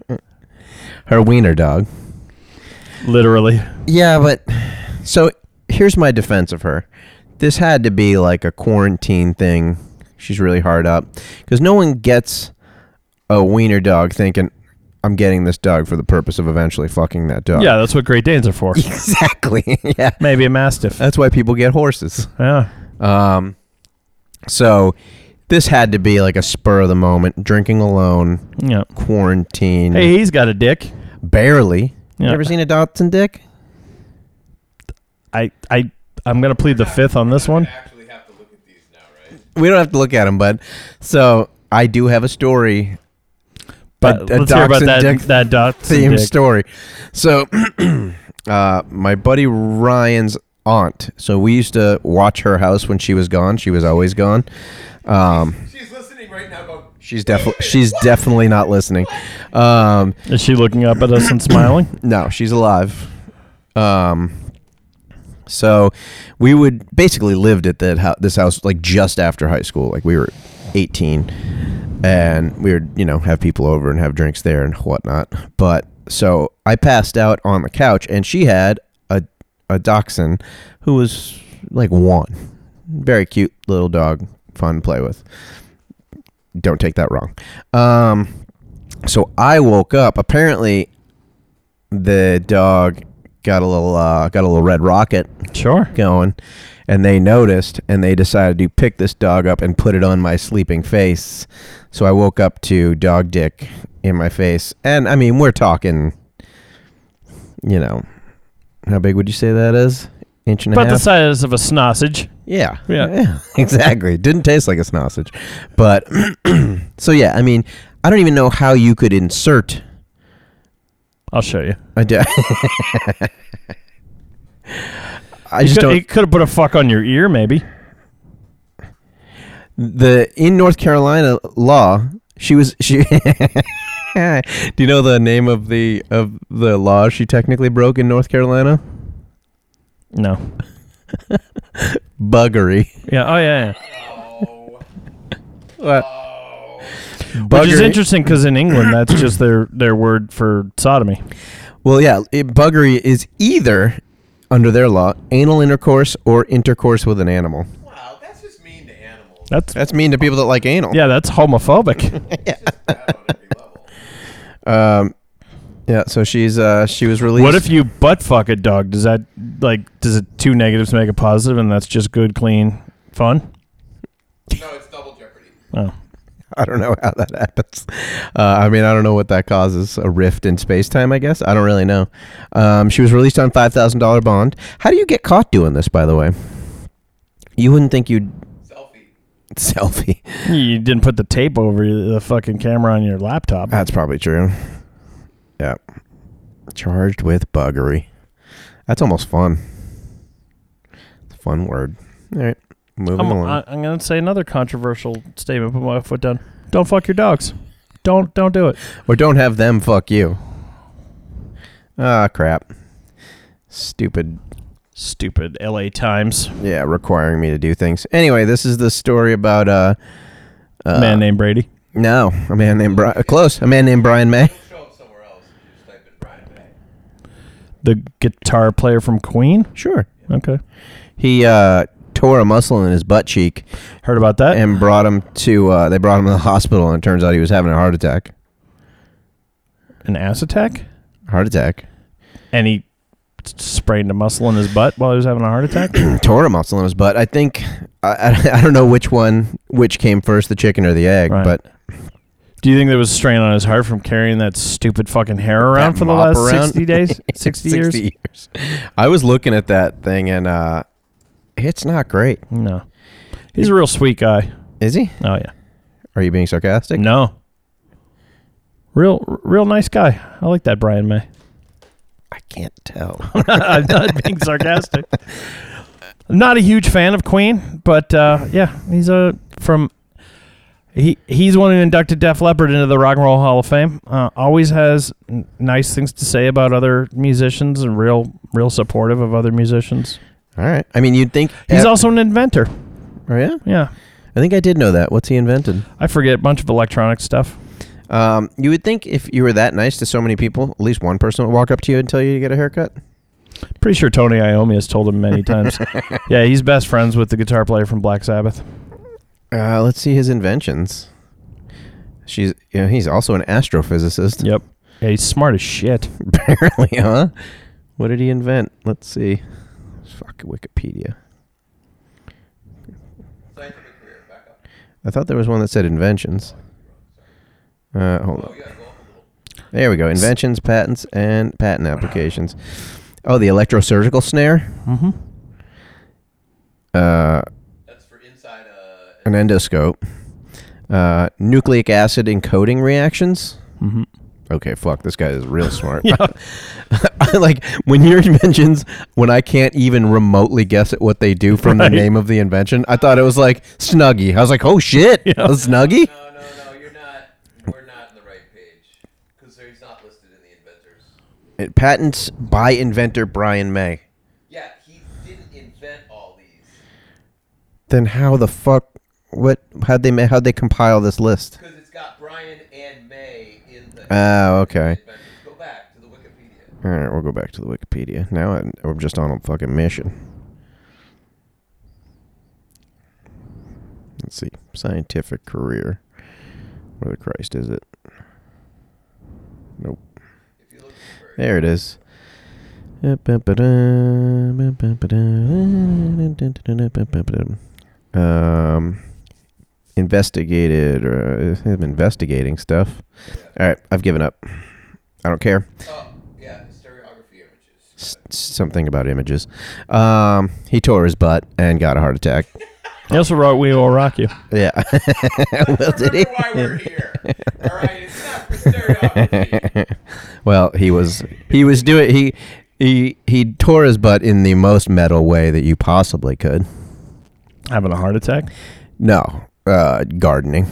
C: like,
E: her wiener dog.
C: literally.
E: Yeah, but so here's my defense of her. This had to be like a quarantine thing. She's really hard up because no one gets a wiener dog thinking I'm getting this dog for the purpose of eventually fucking that dog.
C: Yeah, that's what Great Danes are for.
E: exactly. yeah,
C: Maybe a Mastiff.
E: that's why people get horses.
C: Yeah.
E: Um, so this had to be like a spur of the moment, drinking alone,
C: Yeah.
E: quarantine,
C: Hey, he's got a dick.
E: barely. You ever seen a Dotson dick?
C: I I I'm gonna plead the fifth on this one.
D: I actually have to look at these now, right?
E: We don't have to look at him, but so I do have a story,
C: But
E: a
C: let's hear about that
E: dick
C: that Datsun
E: theme
C: dick.
E: story. So, uh, my buddy Ryan's aunt. So we used to watch her house when she was gone. She was always gone. Um,
D: She's listening right now. Going,
E: she's definitely she's definitely not listening. Um,
C: Is she looking up at us and smiling?
E: No, she's alive. Um, so we would basically lived at that this house like just after high school. Like we were eighteen, and we would you know have people over and have drinks there and whatnot. But so I passed out on the couch, and she had a a dachshund who was like one, very cute little dog, fun to play with. Don't take that wrong. Um, so I woke up. Apparently, the dog got a little uh, got a little red rocket
C: Sure.
E: going, and they noticed, and they decided to pick this dog up and put it on my sleeping face. So I woke up to dog dick in my face, and I mean we're talking, you know, how big would you say that is? Inch and a
C: About the size of a sausage.
E: Yeah.
C: Yeah.
E: exactly. Didn't taste like a sausage. But so yeah, I mean, I don't even know how you could insert
C: I'll show you.
E: a di- I just
C: could,
E: don't
C: you could have put a fuck on your ear, maybe.
E: the in North Carolina law, she was she Do you know the name of the of the law she technically broke in North Carolina?
C: No.
E: Buggery.
C: Yeah. Oh yeah. yeah.
D: oh,
E: What?
C: Which is interesting because in England, that's just their, their word for sodomy.
E: Well, yeah, it, buggery is either under their law anal intercourse or intercourse with an animal.
D: Wow, that's just mean to animals.
C: That's
E: That's mean to people that like anal.
C: yeah, that's homophobic.
D: It's just bad on every level.
E: Um, yeah. So she's uh she was released.
C: what if you butt fuck a dog? Does that like does it two negatives make a positive, and that's just good, clean fun?
D: No, it's double jeopardy.
C: Oh,
E: I don't know how that happens. Uh, I mean, I don't know what that causes. A rift in space time, I guess. I don't really know. Um, she was released on five thousand dollar bond. How do you get caught doing this? By the way, you wouldn't think you'd
D: Selfie.
E: selfie.
C: you didn't put the tape over the fucking camera on your laptop.
E: That's probably true. Yeah. Charged with buggery. That's almost fun. It's a fun word. All right. Moving
C: I'm,
E: along.
C: I, I'm gonna say another controversial statement. Put my foot down. Don't fuck your dogs. Don't don't do it.
E: or don't have them fuck you. Ah, crap. Stupid.
C: Stupid L.A. Times
E: Yeah, requiring me to do things. Anyway, this is the story about uh, uh
C: man named Brady.
E: No, a man named Brian. Close. A man named Brian May.
D: Show up somewhere else. You just type in Brian May.
C: the guitar player from Queen.
E: Sure.
C: Okay,
E: He uh tore a muscle in his butt cheek
C: heard about that.
E: and brought him to. uh They brought him to the hospital, and it turns out he was having a heart attack.
C: An ass attack,
E: Heart attack.
C: and he s- sprained a muscle in his butt while he was having a heart attack.
E: tore a muscle in his butt. I think I, I, I don't know which one which came first, the chicken or the egg,
C: Right.
E: but
C: Do you think there was a strain on his heart from carrying that stupid fucking hair around
E: That
C: for the
E: mop
C: last
E: around?
C: sixty days, sixty, years?
E: years. I was looking at that thing and uh it's not great.
C: No, he's a real sweet guy.
E: Is he?
C: Oh yeah,
E: Are you being sarcastic?
C: no, real real nice guy. I like that Brian May.
E: I can't tell.
C: I'm not being sarcastic. Not a huge fan of Queen, but uh, yeah, he's a from. He he's one who inducted Def Leppard into the Rock and Roll Hall of Fame. Uh, always has n- nice things to say about other musicians and real real supportive of other musicians.
E: All right. I mean, you'd think
C: He's
E: uh,
C: also an inventor.
E: Oh yeah.
C: Yeah,
E: I think I did know that. What's he invented?
C: I forget a bunch of electronic stuff.
E: Um, you would think if you were that nice to so many people, at least one person would walk up to you and tell you to get a haircut.
C: Pretty sure Tony Iommi has told him many times. yeah, he's best friends with the guitar player from Black Sabbath.
E: Uh, let's see his inventions. She's, you know, he's also an astrophysicist.
C: Yep. Yeah, he's smart as shit.
E: Apparently, huh? What did he invent? Let's see. Fuck Wikipedia.
D: Scientific career. Back up.
E: I thought there was one that said inventions. Uh, hold
D: Oh,
E: on.
D: yeah, go up a little.
E: There we go. Inventions, patents, and patent applications. Oh, the electrosurgical snare.
C: Mm-hmm.
E: Uh,
D: That's for inside uh,
E: an endoscope. Uh, nucleic acid encoding reactions.
C: Mm-hmm.
E: Okay, fuck. This guy is real smart.
C: Yeah.
E: I like when your inventions when I can't even remotely guess at what they do from
C: Right.
E: the name of the invention. I thought it was like Snuggie. I was like, oh shit,
C: Yeah.
E: a Snuggie.
D: No, no, no. You're not. We're not on the right page because he's not listed in the inventors.
E: It, patents by inventor Brian May.
D: Yeah, he didn't invent all these
E: Then how the fuck? What? How'd they ma- how'd they compile this list?
D: because it's got Brian and May in the.
E: Oh, okay.
D: inventors. Go back to the Wikipedia.
E: All right, we'll go back to the Wikipedia. Now I, I'm just on a fucking mission. Let's see. Scientific career. Where the Christ is it? Nope.
D: If you look for
E: There it is. Um, investigated or uh, investigating stuff. All right, I've given up. I don't care.
D: Oh, yeah, stereography images.
E: S- something about images. Um, he tore his butt and got a heart attack.
C: He also wrote "We Will Rock You."
E: Yeah. well, did he?
D: Why we're here. All right, it's not for stereography.
E: Well, he was he was doing he he he tore his butt in the most metal way that you possibly could.
C: Having a heart attack.
E: No, uh, gardening.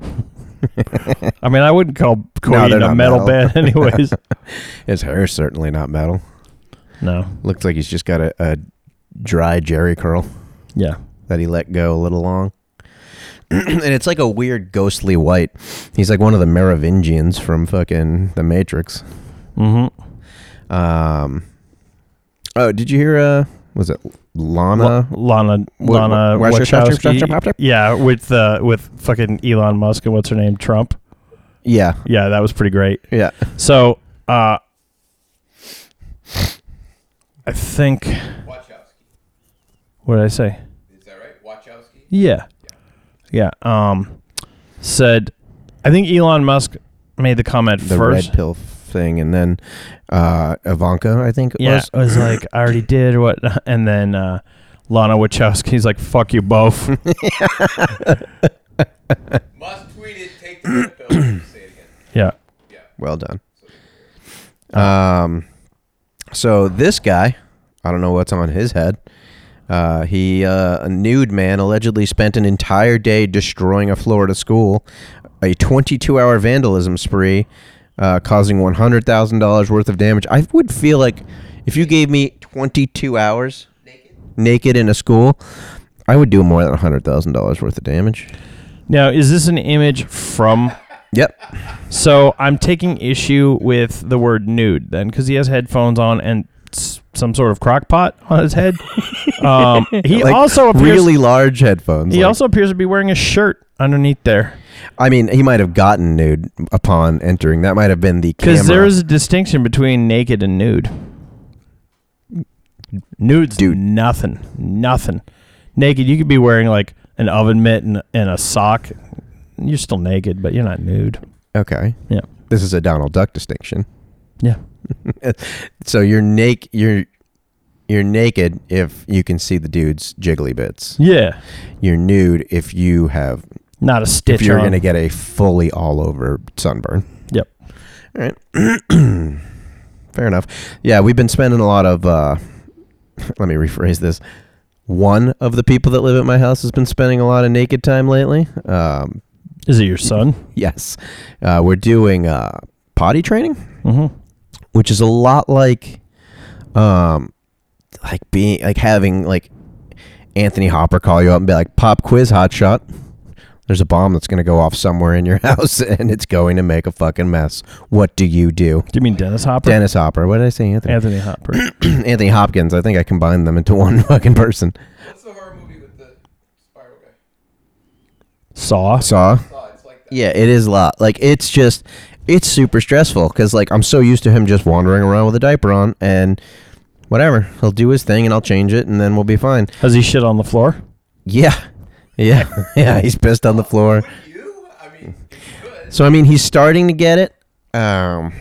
C: I mean, I wouldn't call
E: they're
C: a
E: not
C: metal,
E: metal.
C: band, anyways.
E: His hair's certainly not metal.
C: no.
E: Looks like he's just got a, a dry Jheri curl
C: Yeah.
E: that he let go a little long. and it's like a weird ghostly white. He's like one of the Merovingians from fucking The Matrix.
C: Mm-hmm.
E: Um. Oh, did you hear? Uh, was it Lana?
C: Lana
E: What-
C: Lana
E: what-
C: Wachowski. Yeah, with uh, with fucking Elon Musk and what's her name Trump.
E: yeah,
C: Yeah, that was pretty great.
E: yeah.
C: So, uh, I think
D: Wachowski.
C: what did I say?
D: Is that right? Wachowski?
C: Yeah, yeah. Um, said I think Elon Musk made the comment
E: The
C: first.
E: red pill thing, and then uh, Ivanka, I think it
C: Yeah,
E: was.
C: it was like I already did or what, and then uh, Lana Wachowski's like, "Fuck you both."
D: Musk tweeted, take the red pill. Say it again.
C: yeah,
D: Yeah.
E: Well done. Um, so this guy, I don't know what's on his head. Uh, he, uh, a nude man, allegedly spent an entire day destroying a Florida school, a 22-hour vandalism spree, uh, causing $100,000 worth of damage. I would feel like if you gave me 22 hours naked in a school, I would do more than $100,000 worth of damage.
C: Now, is this an image from?
E: Yep.
C: So I'm taking issue with the word nude then, because he has headphones on and s- some sort of crock pot on his head. Um, he
E: Like,
C: also appears,
E: really large headphones.
C: he
E: like-
C: also appears to be wearing a shirt underneath there,
E: I mean, he might have gotten nude upon entering. That might have been the
C: because there is a distinction between naked and nude. Nude's
E: Dude.
C: nothing, nothing. Naked, you could be wearing like an oven mitt and, and a sock. You're still naked, but you're not nude.
E: okay.
C: Yeah,
E: This is a Donald Duck distinction.
C: yeah.
E: So you're naked. You're you're naked if you can see the dude's jiggly bits.
C: Yeah,
E: You're nude if you have
C: not a stitch.
E: if you're going to get a fully all over sunburn.
C: Yep.
E: All right. Fair enough. Yeah, we've been spending a lot of. uh Let me rephrase this. One of the people that live at my house has been spending a lot of naked time lately. Um,
C: Is it your son?
E: yes, uh, we're doing uh, potty training.
C: Mm-hmm.
E: which is a lot like um like being like having like Anthony Hopper call you up and be like pop quiz hot shot there's a bomb that's going to go off somewhere in your house and it's going to make a fucking mess what do you do
C: Do you mean Dennis Hopper?
E: Dennis Hopper what did I say Anthony
C: Anthony Hopper.
E: Anthony Hopkins I think I combined them into one fucking person
D: What's the horror movie with the spiral guy?
C: Saw.
E: saw
D: Oh, it's like that.
E: Yeah, it is a lot. Like it's just it's super stressful because like I'm so used to him just wandering around with a diaper on and whatever he'll do his thing and I'll change it and then we'll be fine.
C: Has he shit on the floor?
E: Yeah, yeah, yeah. He's pissed on the floor.
D: I mean, if you could.
E: So I mean, he's starting to get it. Um,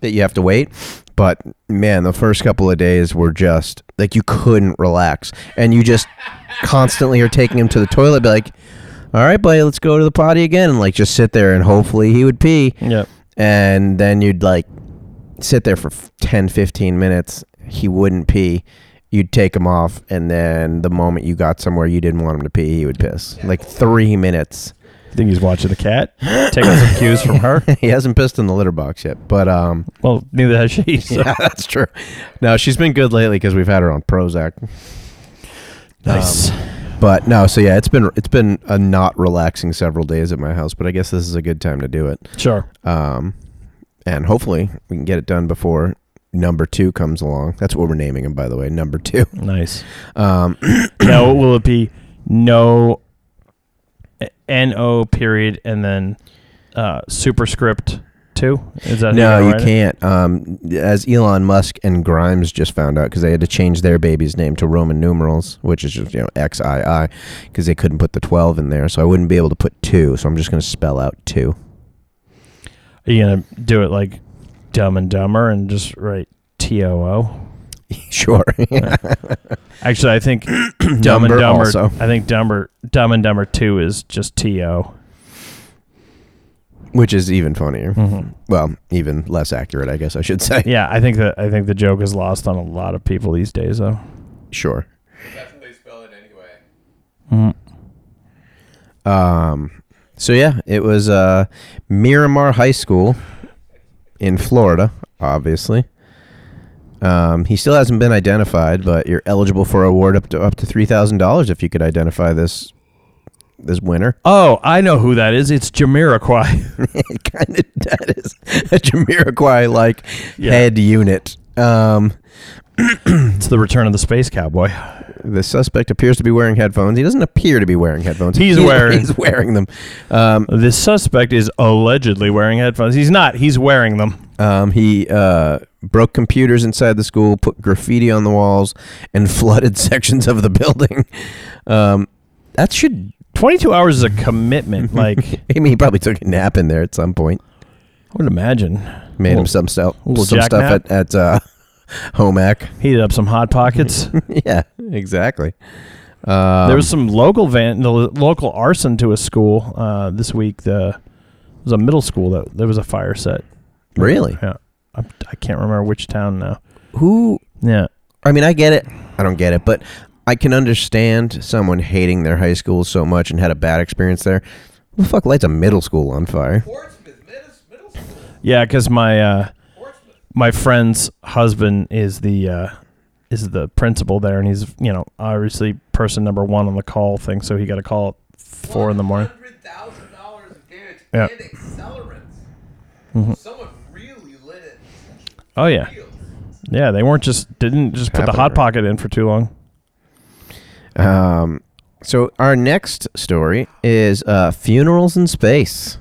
E: but you have to wait. But man, the first couple of days were just like you couldn't relax, and you just constantly are taking him to the toilet. Be like, all right, buddy, let's go to the potty again, and like just sit there and hopefully he would pee.
C: Yep.
E: and then you'd like sit there for f- 10 15 minutes he wouldn't pee you'd take him off and then the moment you got somewhere you didn't want him to pee he would piss like three minutes I
C: Think he's watching the cat, taking some cues from her.
E: he hasn't pissed in the litter box yet but um
C: Well, neither has she. So.
E: yeah that's true no she's been good lately because we've had her on prozac
C: Nice.
E: but no so yeah it's been it's been a not relaxing several days at my house but i guess this is a good time to do it
C: sure.
E: um and hopefully we can get it done before number two comes along that's what we're naming him by the way number two
C: Nice.
E: um
C: now, will it be no N O period and then uh, superscript two? Is that
E: No,
C: gotta
E: you can't. Um, as Elon Musk and Grimes just found out because they had to change their baby's name to Roman numerals, which is just you know X I I, because they couldn't put the twelve in there, so I wouldn't be able to put two. So I'm just going to spell out two.
C: Are you gonna do it like Dumb and Dumber and just write T O O?
E: sure.
C: Actually, I think Dumb and Dumber.
E: also.
C: I think Dumber Dumb and Dumber two is just T O.
E: which is even funnier.
C: Mhm.
E: Well, even less accurate, I guess I should say.
C: Yeah, I think that I think the joke is lost on a lot of people these days, though.
E: Sure.
D: That's how they spell it anyway.
E: Um, so yeah, it was uh, Miramar High School in Florida, obviously. Um, he still hasn't been identified, but you're eligible for a award up to up to three thousand dollars if you could identify this this winter.
C: Oh, I know who that is. It's Jamiroquai.
E: it kind of that is a Jamiroquai like
C: Yeah.
E: head unit. Um,
C: it's the return of the space cowboy.
E: The suspect appears to be wearing headphones. He doesn't appear to be wearing headphones.
C: He's wearing-
E: He's wearing them. Um,
C: The suspect is allegedly wearing headphones. He's not. He's wearing them.
E: um, he uh, broke computers inside the school, put graffiti on the walls, and flooded sections of the building. Um, that should.
C: 22 hours is a commitment. Like, I
E: I mean, he probably took a nap in there at some point.
C: I would imagine.
E: Made him some stuff,
C: little
E: some stuff at at uh, home ec.
C: Heated up some hot pockets.
E: yeah, exactly. Um,
C: there was some local van, the local arson to a school uh, this week. The it was a middle school that there was a fire set.
E: really
C: Yeah, I, I can't remember which town now.
E: who
C: Yeah,
E: I mean, I get it. I don't get it, but I can understand someone hating their high school so much and had a bad experience there. Who the fuck lights a middle school on fire?
D: Portsmouth middle, middle school.
C: yeah, because my uh,
D: Portsmouth.
C: My friend's husband is the uh, is the principal there, and he's you know obviously person number one on the call thing. So he got a call at four in the morning.
D: Hundred thousand dollars damage
C: Yeah.
D: and accelerants.
C: Mm-hmm.
D: Someone really lit it.
C: Oh yeah,
D: Real.
C: yeah. They weren't just didn't just put the hot
E: right.
C: pocket in for too long.
E: Um, so our next story is uh, funerals in space.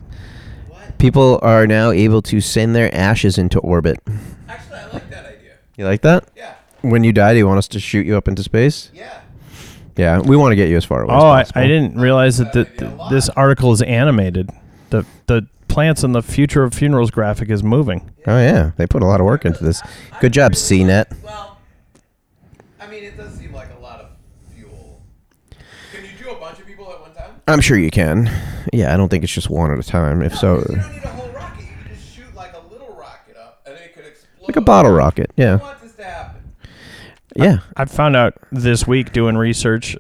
D: What?
E: People are now able to send their ashes into orbit.
D: Actually, I like that idea.
E: You like that?
D: Yeah.
E: When you die, do you want us to shoot you up into space?
D: Yeah.
E: Yeah, we want to get you as far away.
C: Oh,
E: as possible.
C: Oh, I didn't realize that the, the, this article is animated. The the plants in the future of funerals graphic is moving.
E: Oh yeah, they put a lot of work into this. Good job, CNET.
D: Well, I mean, it does seem like a lot of fuel. Can you do a bunch of people at one time?
E: I'm sure you can. Yeah, I don't think it's just one at a time. If so,
D: You don't need a whole rocket. You can just shoot like a little rocket up, and it could explode.
E: like a bottle rocket.
D: I
E: Yeah,
D: want this to happen.
E: yeah.
C: I found out this week doing research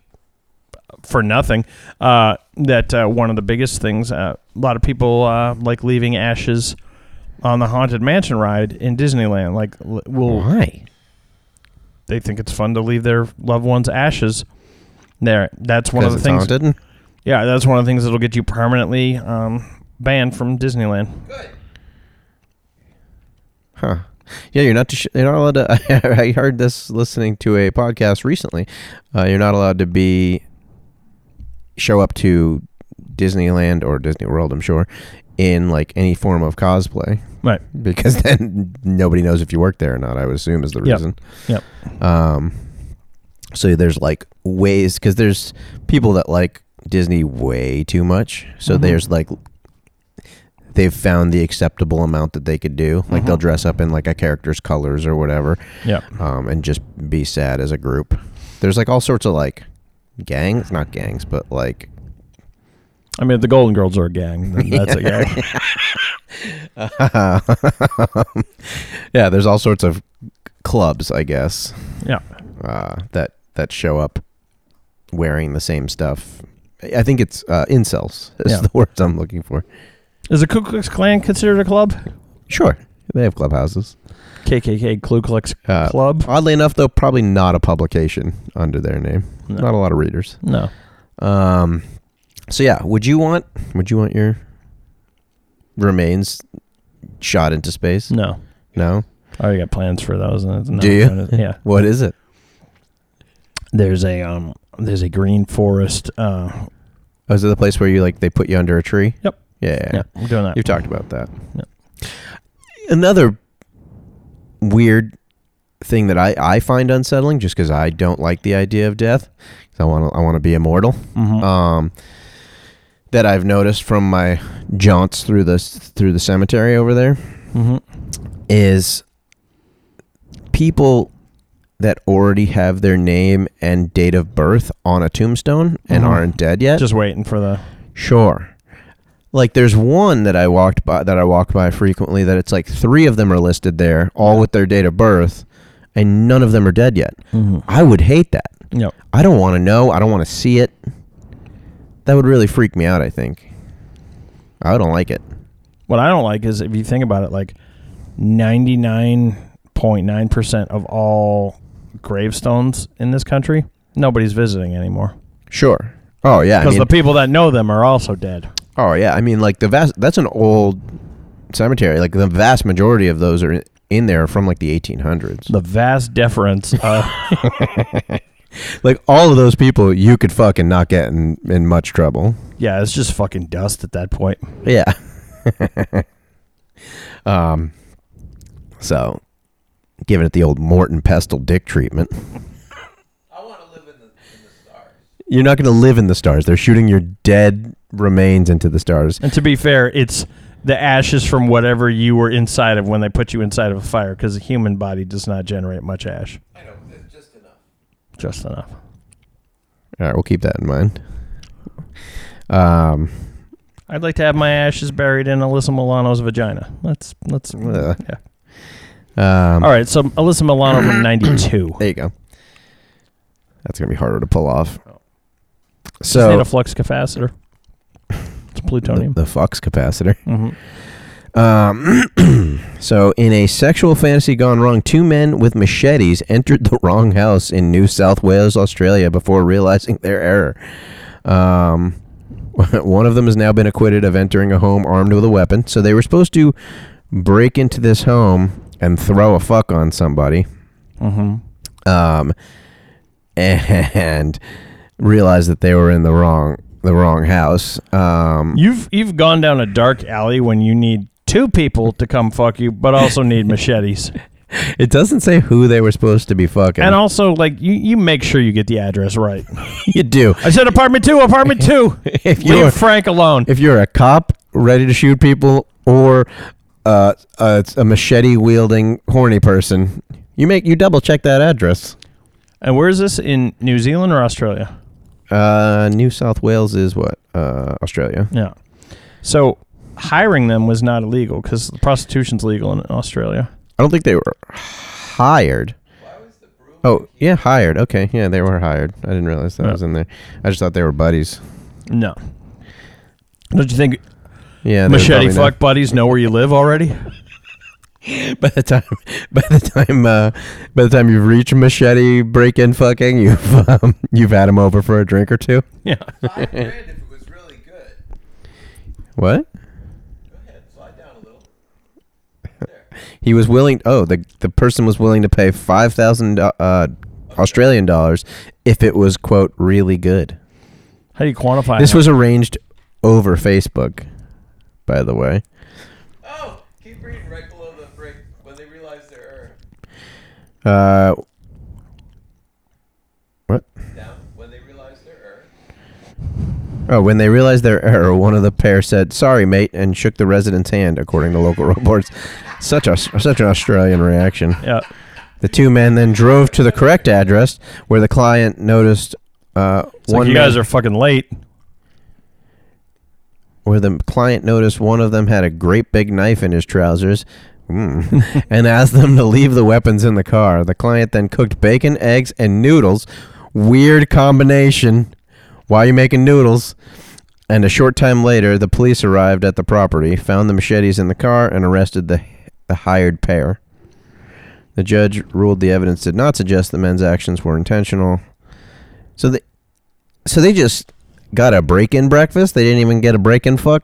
C: for nothing uh, that uh, one of the biggest things uh, a lot of people uh, like leaving ashes on the haunted mansion ride in Disneyland. Like, l- will
E: Why?
C: they think it's fun to leave their loved ones' ashes there? That's one of
E: Because
C: the
E: it's
C: things.
E: haunted.
C: Yeah, that's one of the things that'll get you permanently um, banned from Disneyland.
D: Good.
E: Huh. Yeah, you're not. To sh- you're not allowed to. I heard this listening to a podcast recently. Uh, you're not allowed to be show up to Disneyland or Disney World. I'm sure in like any form of cosplay
C: Right.
E: because then nobody knows if you work there or not. I would assume is the
C: Yep.
E: reason.
C: Yep.
E: Um. So there's like ways because there's people that like Disney way too much. So
C: Mhm.
E: there's like they've found the acceptable amount that they could do. Like they'll
C: Mhm.
E: dress up in like a character's colors or whatever,
C: Yeah.
E: um, and just be sad as a group. There's like all sorts of like gangs, not gangs, but like
C: I mean, if the Golden Girls are a gang, then that's a gang.
E: yeah, there's all sorts of clubs, I guess,
C: Yeah.
E: uh, that that show up wearing the same stuff. I think it's uh, incels. Is
C: Yeah.
E: the words I'm looking for.
C: Is the Ku Klux Klan considered a club?
E: Sure, they have clubhouses.
C: KKK Ku Klux
E: Uh,
C: Club?
E: Oddly enough, though, probably not a publication under their name.
C: No.
E: Not a lot of readers.
C: No.
E: Um, so yeah, would you want would you want your remains shot into space?
C: No.
E: No.
C: I already got plans for those. and
E: Do you?
C: Yeah.
E: What is it?
C: There's a um. There's a green forest. Uh.
E: Oh, is it the place where you like they put you under a tree?
C: Yep.
E: Yeah. yeah.
C: I'm doing that.
E: You've talked about that.
C: Yep.
E: Another weird thing that I, I find unsettling, just because I don't like the idea of death. 'cause I want to I want to be immortal.
C: Mhm.
E: Um, that I've noticed from my jaunts through the through the cemetery over there
C: Mhm.
E: is people that already have their name and date of birth on a tombstone and
C: Mhm.
E: aren't dead yet.
C: Just waiting for the.
E: Sure. Like there's one that I walked by that I walk by frequently that it's like three of them are listed there, all with their date of birth, and none of them are dead yet.
C: Mhm.
E: I would hate that.
C: Yep.
E: I don't want to know. I don't want to see it. That would really freak me out, I think. I don't like it.
C: What I don't like is if you think about it, like ninety nine point nine percent of all gravestones in this country, nobody's visiting anymore.
E: Sure. Oh yeah, I
C: Because
E: mean,
C: the people that know them are also dead.
E: oh yeah, I mean like the vast. That's an old cemetery. Like the vast majority of those are in, in there from like the 1800s.
C: The vast deference. Uh,
E: Like all of those people, you could fucking not get in in much trouble.
C: yeah, it's just fucking dust at that point.
E: Yeah. um. So, giving it the old Morton Pestle Dick treatment.
D: I want to live in the in the stars.
E: You're not going to live in the stars. They're shooting your dead remains into the stars.
C: And to be fair, it's the ashes from whatever you were inside of when they put you inside of a fire, because a human body does not generate much ash.
D: I know, it's just enough.
C: Just enough.
E: All right, we'll keep that in mind. Um.
C: I'd like to have my ashes buried in Alyssa Milano's vagina. Let's let's
E: Ugh.
C: yeah.
E: Um,
C: All right, so Alyssa Milano from '92.
E: There you go. That's gonna be harder to pull off.
C: Need
E: So
C: a flux capacitor. It's plutonium.
E: the Fox capacitor.
C: hmm
E: Um, so in a sexual fantasy gone wrong, two men with machetes entered the wrong house in New South Wales, Australia, before realizing their error. Um, one of them has now been acquitted of entering a home armed with a weapon. So they were supposed to break into this home and throw a fuck on somebody.
C: hmm
E: um, and realized that they were in the wrong the wrong house. Um,
C: You've you've gone down a dark alley when you need two people to come fuck you, but also need machetes.
E: it doesn't say who they were supposed to be fucking.
C: And also, like you, you make sure you get the address right.
E: you do.
C: I said apartment two, apartment two.
E: If you're
C: Leave Frank alone.
E: if you're a cop ready to shoot people or uh, a, a machete wielding horny person, you make you double check that address.
C: And where is this in New Zealand or Australia?
E: Uh, New South Wales is what? Uh, Australia.
C: Yeah. So hiring them was not illegal because prostitution's legal in Australia.
E: I don't think they were hired.
D: Why was the broom?
E: Oh, yeah, hired. Okay, yeah, they were hired. I didn't realize that
C: Yeah.
E: was in there. I just thought they were buddies.
C: No. Don't you think
E: Yeah,
C: machete
E: probably
C: fuck buddies know where you live already?
E: By the time, by the time, uh, by the time you've reached machete break-in fucking, you've um, you've had him over for a drink or two.
C: Yeah.
D: Five grand if it was really good.
E: What?
D: Go ahead, slide down a little. There.
E: He was willing. Oh, the the person was willing to pay five thousand uh, Australian dollars if it was quote really good.
C: How do you quantify
E: This
C: that?
E: was arranged over Facebook, by the way.
D: Oh, keep reading right below the break when they realize their error.
E: Uh, what?
D: Down when they realize their error.
E: Oh, when they realized their error, one of the pair said, "Sorry, mate," and shook the resident's hand, according to local reports. Such a such an Australian reaction.
C: yeah.
E: The two men then drove to the correct address, where the client noticed uh,
C: It's like
E: one.
C: you guys are fucking late.
E: Where the client noticed one of them had a great big knife in his trousers. Mm, and asked them to leave the weapons in the car. The client then cooked bacon, eggs, and noodles. Weird combination. Why are you making noodles? And a short time later, the police arrived at the property, found the machetes in the car, and arrested the, the hired pair. The judge ruled the evidence did not suggest the men's actions were intentional. So they, so they just got a break-in breakfast. They didn't even get a break-in fuck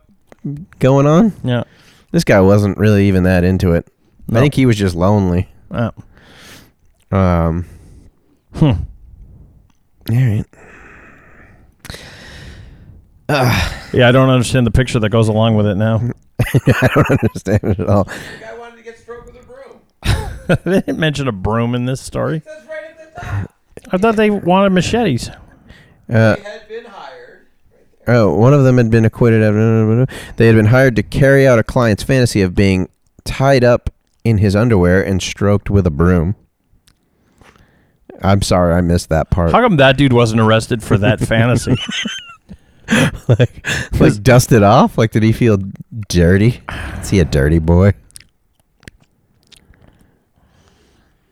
E: going on.
C: Yeah.
E: This guy wasn't really even that into it.
C: No.
E: I think he was just lonely.
C: Yeah.
E: Um,
C: Hmm.
E: all right.
C: Yeah, I don't understand the picture that goes along with it now.
E: I don't understand it at all.
D: The guy wanted to get stroked with a broom.
C: they didn't mention a broom in this story.
D: It says right at the top.
C: I thought they wanted machetes.
E: Uh,
D: They had been hired.
E: Oh, one of them had been acquitted. Of, they had been hired to carry out a client's fantasy of being tied up in his underwear and stroked with a broom. I'm sorry, I missed that part.
C: How come that dude wasn't arrested for that fantasy?
E: like, like dusted off? Like, did he feel dirty? Is he a dirty boy?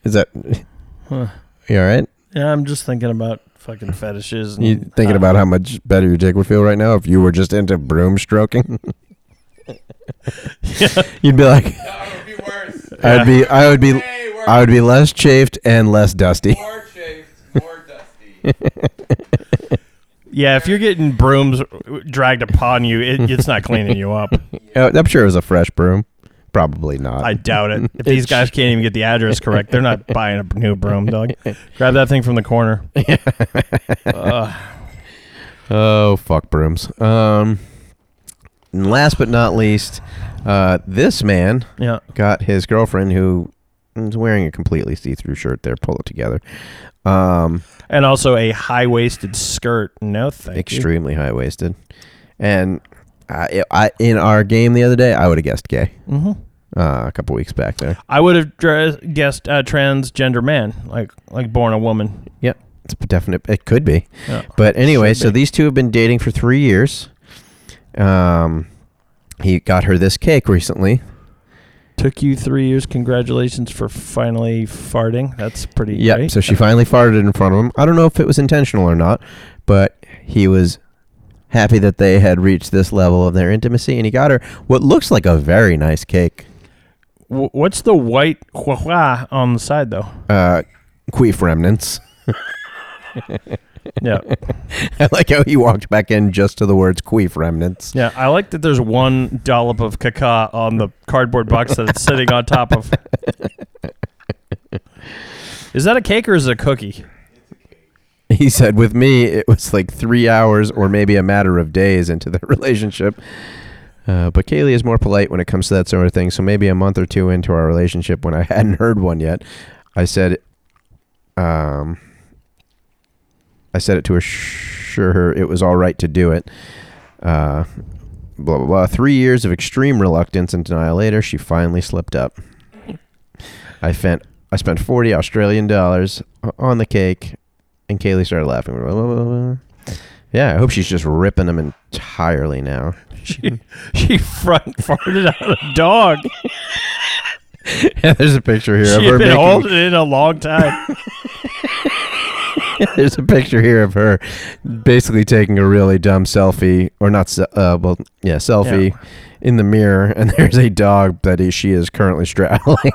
E: Is that
C: Huh.
E: you all right?
C: Yeah, I'm just thinking about fucking fetishes. And,
E: You thinking
C: uh,
E: about how much better your dick would feel right now if you were just into broom stroking? You'd be like,
D: No, it would be worse.
E: I'd be, I would be,
D: worse.
E: I would be less chafed and less dusty.
D: More shaved, more dusty.
C: Yeah, if you're getting brooms dragged upon you, it, it's not cleaning you up.
E: Uh, I'm sure it was a fresh broom. Probably not.
C: I doubt it. If these guys can't even get the address correct, they're not buying a new broom, dog. Grab that thing from the corner.
E: Oh fuck brooms. Um, and last but not least, uh, this man
C: Yeah.
E: got his girlfriend who is wearing a completely see-through shirt. There, pull it together. Um,
C: And also a high waisted skirt. No, thank you.
E: extremely high-waisted, and I, I in our game the other day, I would have guessed gay.
C: Mm-hmm.
E: Uh, a couple weeks back there.
C: I would have dre- guessed uh, transgender man, like like born a woman.
E: Yep, it's definite. It could be.
C: Yeah.
E: But anyway, so these two have been dating for three years. Um, he got her this cake recently.
C: Took you three years. Congratulations for finally farting. That's pretty
E: Yeah.
C: great.
E: So she finally farted in front of him. I don't know if it was intentional or not, but he was happy that they had reached this level of their intimacy, and he got her what looks like a very nice cake.
C: W- what's the white hua hua on the side though?
E: Uh, queef remnants.
C: Yeah.
E: I like how he walked back in just to the words queef remnants.
C: Yeah, I like that there's one dollop of caca on the cardboard box that it's sitting on top of. Is that a cake or is it a cookie?
E: He said, with me, it was like three hours or maybe a matter of days into the relationship. Uh, but Kaylee is more polite when it comes to that sort of thing. So maybe a month or two into our relationship, when I hadn't heard one yet, I said, um, I said it to assure her it was all right to do it. Uh, blah blah blah. Three years of extreme reluctance and denial later, she finally slipped up. I spent I spent forty Australian dollars on the cake, and Kaylee started laughing. Yeah, I hope she's just ripping them entirely now.
C: She she front farted out a dog.
E: Yeah, there's a picture here of
C: She
E: her
C: been
E: making.
C: holding it in a long time.
E: There's a picture here of her basically taking a really dumb selfie, or not, uh, well, yeah, selfie in the mirror, and there's a dog that she is currently straddling.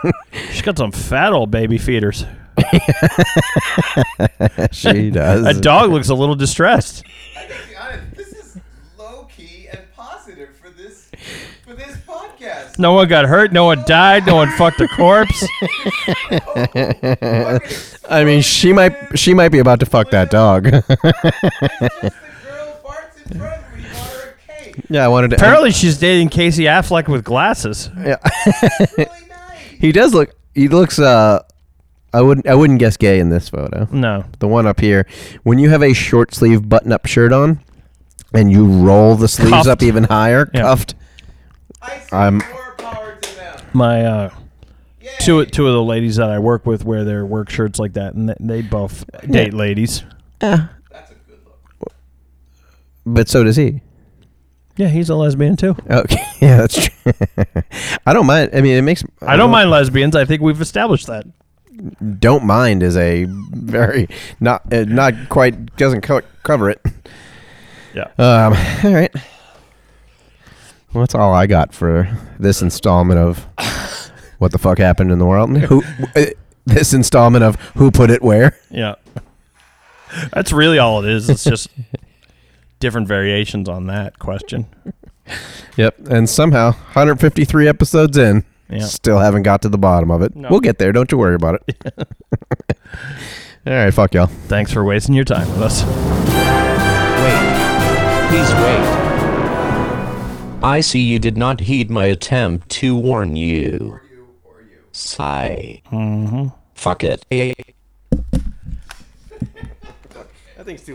C: She's got some fat old baby feeders.
E: she does.
C: A dog looks a little distressed.
D: I gotta be honest, this is low key and positive for this for this podcast.
C: No one got hurt. No one died. No one fucked a corpse.
E: I mean, she might, she might be about to fuck that dog.
D: Just the girl farts in front of me, bought her a cake.
E: yeah, I wanted to.
C: Apparently, she's dating Casey Affleck with glasses.
E: yeah. He does look. He looks. Uh, I wouldn't. I wouldn't guess gay in this photo.
C: No.
E: The one up here, when you have a short sleeve button up shirt on, and you roll the sleeves
C: Cuffed.
E: up even higher,
C: Yeah.
E: cuffed.
D: I say
E: I'm-
D: more power to them.
C: My uh,
D: Yay.
C: two two of the ladies that I work with wear their work shirts like that, and they, they both date ladies.
D: That's a good look.
E: but so does he.
C: Yeah, he's a lesbian too.
E: Okay, yeah, that's true. I don't mind. I mean, it makes.
C: I don't mind lesbians. I think we've established that.
E: Don't mind is a very not uh, not quite doesn't co- cover it.
C: Yeah.
E: Um. All right. Well, that's all I got for this installment of what the fuck happened in the world. Who? uh, This installment of who put it where?
C: Yeah. That's really all it is. It's just different variations on that question.
E: Yep. And somehow, 153 episodes in,
C: Yeah.
E: still haven't got to the bottom of it.
C: No.
E: We'll get there. Don't you worry about it. All right. Fuck y'all.
C: Thanks for wasting your time with us.
A: Wait. Please wait. I see you did not heed my attempt to warn you.
D: You.
A: Sigh.
C: Mm-hmm.
A: Fuck it.
E: That thing's too.